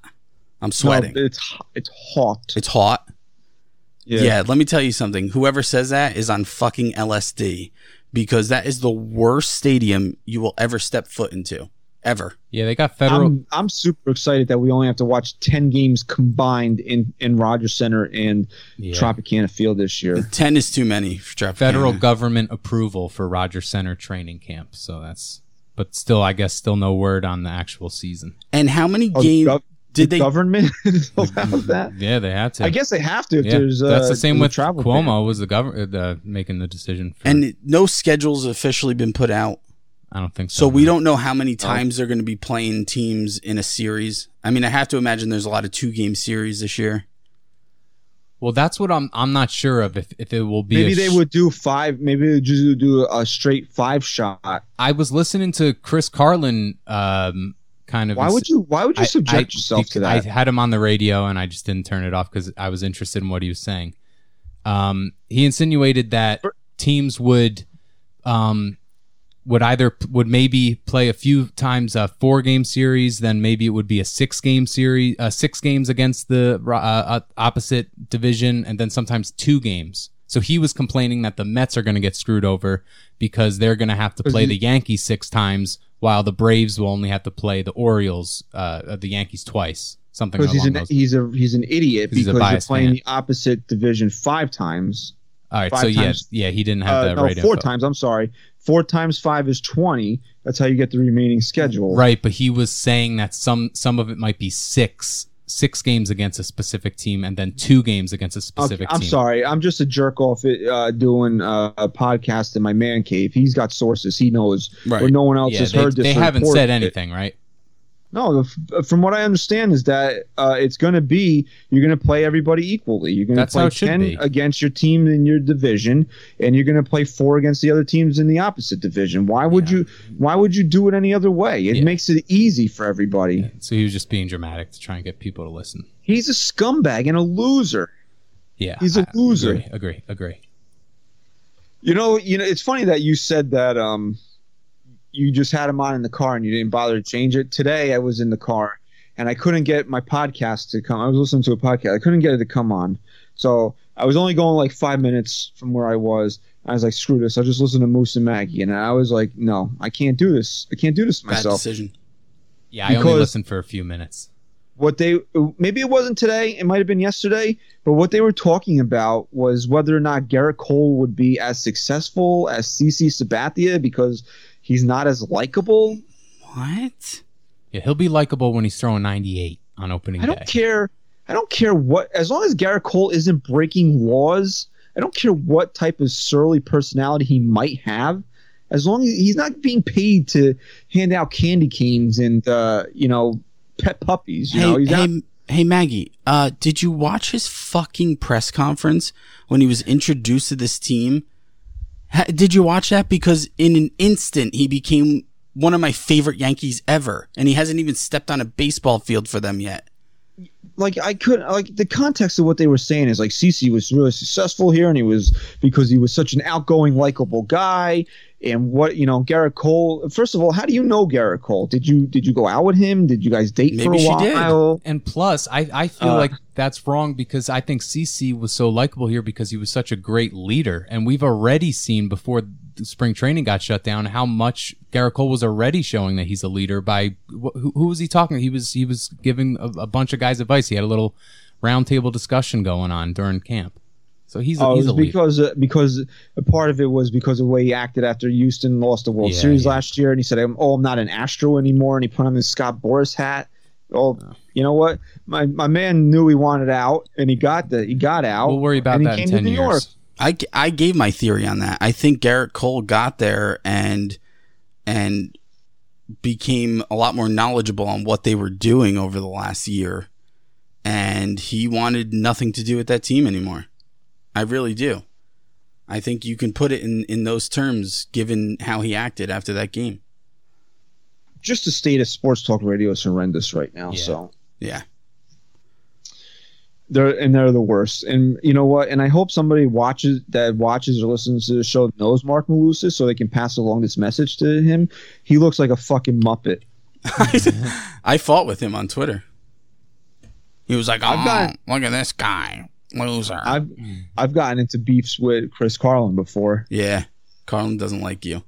D: I'm sweating.
C: No, it's hot. It's hot.
D: it's hot.
C: Yeah.
D: Yeah. let me tell you something. Whoever says that is on fucking LSD because that is the worst stadium you will ever step foot into. Ever.
E: yeah, they got federal.
C: I'm, I'm super excited that we only have to watch 10 games combined in, in Rogers Center and
E: Yeah.
C: Tropicana Field this year.
D: 10 is too many for Tropicana.
E: federal government approval for Rogers Center training camp. So that's, but still, I guess, still no word on the actual season.
D: And how many
C: Oh,
D: games
C: gov-
D: did
C: the
D: they
C: government allows that?
E: Yeah, they had to.
C: I guess they have to if
E: Yeah,
C: there's uh,
E: that's the same with
C: travel
E: Cuomo
C: ban.
E: was the government uh, making the decision. For,
D: and no schedules officially been put out.
E: I don't think so.
D: So we
E: no.
D: don't know how many times they're going to be playing teams in a series. I mean, I have to imagine there's a lot of two game series this year.
E: Well, that's what I'm. I'm not sure of if, if it will be.
C: Maybe
E: a
C: they
E: sh-
C: would do five. Maybe they would just do a straight five shot.
E: I was listening to Chris Carlin. Um, kind of.
C: Why would you? Why would you subject
E: I-
C: yourself to that?
E: I had him on the radio and I just didn't turn it off because I was interested in what he was saying. Um, he insinuated that teams would, um, would either would maybe play a few times a four game series, then maybe it would be a six game series, uh, six games against the uh, uh, opposite division, and then sometimes two games. So he was complaining that the Mets are going to get screwed over because they're going to have to play the Yankees six times, while the Braves will only have to play the Orioles, uh, the Yankees twice. Something
C: Because
E: along
C: he's an
E: those.
C: he's a he's an idiot
E: 'Cause he's a
C: because you're playing
E: fan.
C: the opposite division five times.
E: All right,
C: five
E: so yeah,
C: times-
E: yeah, he didn't have
C: Uh,
E: the
C: no,
E: right
C: four
E: info.
C: times. I'm sorry. Four times five is twenty. That's how you get the remaining schedule.
E: Right, but he was saying that some some of it might be six six games against a specific team and then two games against a specific
C: I'm
E: team.
C: sorry. I'm just a jerk off it, uh, doing uh, a podcast in my man cave. He's got sources. He knows
D: Right.
C: where no one else
E: Yeah,
C: has
E: they,
C: heard this.
E: they haven't said anything, right?
C: No, from what I understand is that uh, it's going to be you're going to play everybody equally. You're going to play ten
E: be.
C: against your team in your division, and you're going to play four against the other teams in the opposite division. Why would
E: Yeah.
C: you? Why would you do it any other way? It
E: Yeah.
C: makes it easy for everybody.
E: So he was just being dramatic to try and get people to listen.
C: He's a scumbag and a loser.
E: Yeah,
C: He's a
E: I-
C: loser.
E: Agree, agree, agree.
C: You know, you know, it's funny that you said that um you just had them on in the car and you didn't bother to change it. Today I was in the car and I couldn't get my podcast to come. I was listening to a podcast. I couldn't get it to come on. So I was only going like five minutes from where I was. I was like, screw this. I'll just listen to Moose and Maggie. And I was like, no, I can't do this. I can't do this to
D: Bad
C: myself.
D: decision.
E: Yeah, I only
C: Because-
E: listened for a few minutes.
C: what they maybe it wasn't today it might have been yesterday but what they were talking about was whether or not Gerrit Cole would be as successful as CC Sabathia because he's not as likable
D: What?
E: Yeah, he'll be likable when he's throwing 98 on opening
C: I
E: day.
C: don't care I don't care what as long as Gerrit Cole isn't breaking laws I don't care what type of surly personality he might have as long as he's not being paid to hand out candy canes and uh, you know pet puppies you
D: hey,
C: know he's
D: hey,
C: not
D: hey, Maggie. Uh, did you watch his fucking press conference when he was introduced to this team? Did you watch that? Because in an instant, he became one of my favorite Yankees ever, and he hasn't even stepped on a baseball field for them yet.
C: like I couldn't like the context of what they were saying is like CC was really successful here, and he was because he was such an outgoing, likable guy. And what you know, Gerrit Cole. First of all, how do you know Gerrit Cole? Did you did you go out with him? Did you guys date for a
D: she did.
C: while?
E: And plus, I, I feel
C: Uh,
E: like that's wrong because I think CC was so likable here because he was such a great leader. And we've already seen before the spring training got shut down how much Gerrit Cole was already showing that he's a leader by who, who was he talking? He was he was giving a, a bunch of guys advice. He had a little roundtable discussion going on during camp. So he's a,
C: Oh, it was
E: a
C: because uh, because a part of it was because of the way he acted after Houston lost the World
E: Yeah,
C: Series
E: yeah.
C: last year, and he said, "Oh, I'm not an Astro anymore," and he put on his Scott Boras hat. Oh, you know what? My my man knew he wanted out, and he got the he got out.
E: We'll worry about
C: and he
E: that in
C: came to
E: ten
C: New York.
E: years.
D: I, g- I gave my theory on that. I think Gerrit Cole got there and and became a lot more knowledgeable on what they were doing over the last year. and he wanted nothing to do with that team anymore. I really do. I think you can put it in, in those terms given how he acted after that game.
C: Just the state of sports talk radio is horrendous right now.
E: Yeah.
C: So
D: Yeah.
C: they're and they're the worst. And you know what? And I hope somebody watches that watches or listens to the show knows Marc Malusis so they can pass along this message to him. He looks like a fucking muppet.
D: I fought with him on Twitter. He was like,
C: I've
D: "Oh,
C: got-
D: look at this guy, loser."
C: I've I've gotten into beefs with Chris Carlin before.
D: yeah, Carlin doesn't like you.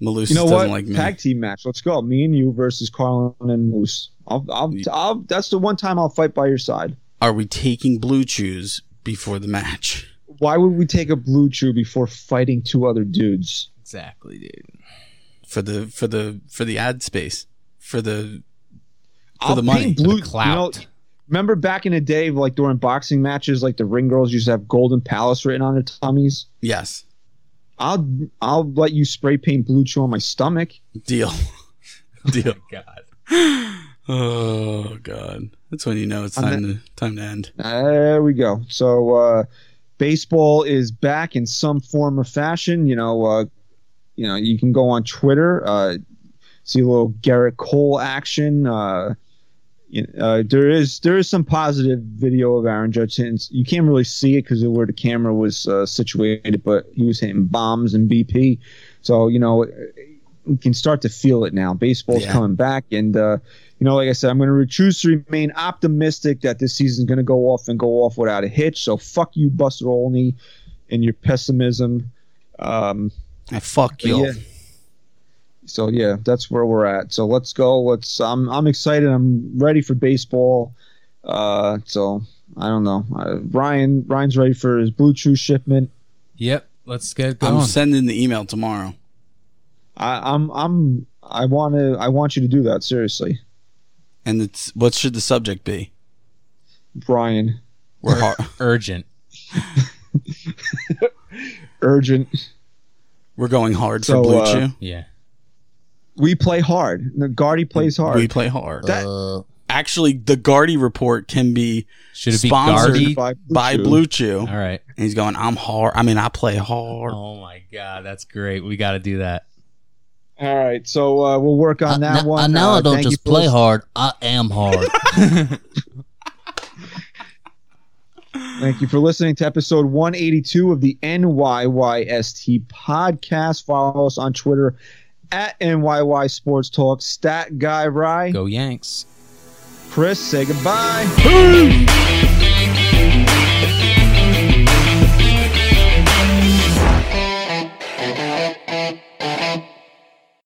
D: Malus
C: You know
D: doesn't
C: what?
D: like me.
C: Tag team match. Let's go. Me and you versus Carlin and Moose. I'll, I'll, I'll, that's the one time I'll fight by your side.
D: Are we taking blue chews before the match?
C: Why would we take a blue chew before fighting two other dudes?
E: Exactly, dude.
D: for the for the for the ad space for the for
C: I'll
D: the money
C: paint
E: For the
C: blue,
E: clout.
C: You know, remember back in the day, like during boxing matches, like the ring girls used to have Golden Palace written on their tummies.
D: yes
C: I'll I'll let you spray paint blue chew on my stomach.
D: deal deal
E: God.
D: oh god that's when you know it's
C: I'm
D: time to time to end
C: There we go. So uh, baseball is back in some form or fashion. You know, uh, you know, you can go on Twitter, uh, see a little Gerrit Cole action. Uh, there is there is some positive video of Aaron Judge hitting. You can't really see it because of where the camera was uh, situated, but he was hitting bombs and BP. So you know, we can start to feel it now. Baseball's
D: Yeah.
C: coming back, and uh, you know, like I said, I'm going to choose to remain optimistic that this season's going to go off and go off without a hitch. So fuck you, Buster Olney, and your pessimism. Um,
D: fuck you
C: yeah. So yeah, that's where we're at. So let's go. Let's. I'm I'm excited. I'm ready for baseball. Uh, so I don't know. Uh, Ryan Ryan's ready for his Blue Chew shipment.
E: Yep. Let's get going.
D: i'm sending the email tomorrow
C: I, I'm I'm I want to I want you to do that seriously,
D: and it's what should the subject be
C: Brian.
D: we're hard,
E: Urgent.
C: Urgent.
D: we're going hard
C: So,
D: for blue
C: uh,
D: chew
E: Yeah.
C: We play hard. The Gardy plays hard.
D: we play hard
C: That-
I: Uh,
D: actually the Gardy report can be
E: Should it be
D: sponsored
E: Gardy?
C: by Blue
D: by
C: Chew.
D: blue chew
E: All right.
D: and he's going i'm hard i mean i play hard
E: Oh my god, that's great. We got to do that.
C: All right, so uh, we'll work on that
I: now,
C: one.
I: I, now
C: Uh,
I: I don't just play
C: listening.
I: hard. I am hard.
C: Thank you for listening to episode 182 of the NYYST podcast. Follow us on Twitter at NYY Sports Talk. Stat Guy Rye.
E: Go Yanks.
C: Chris, say goodbye.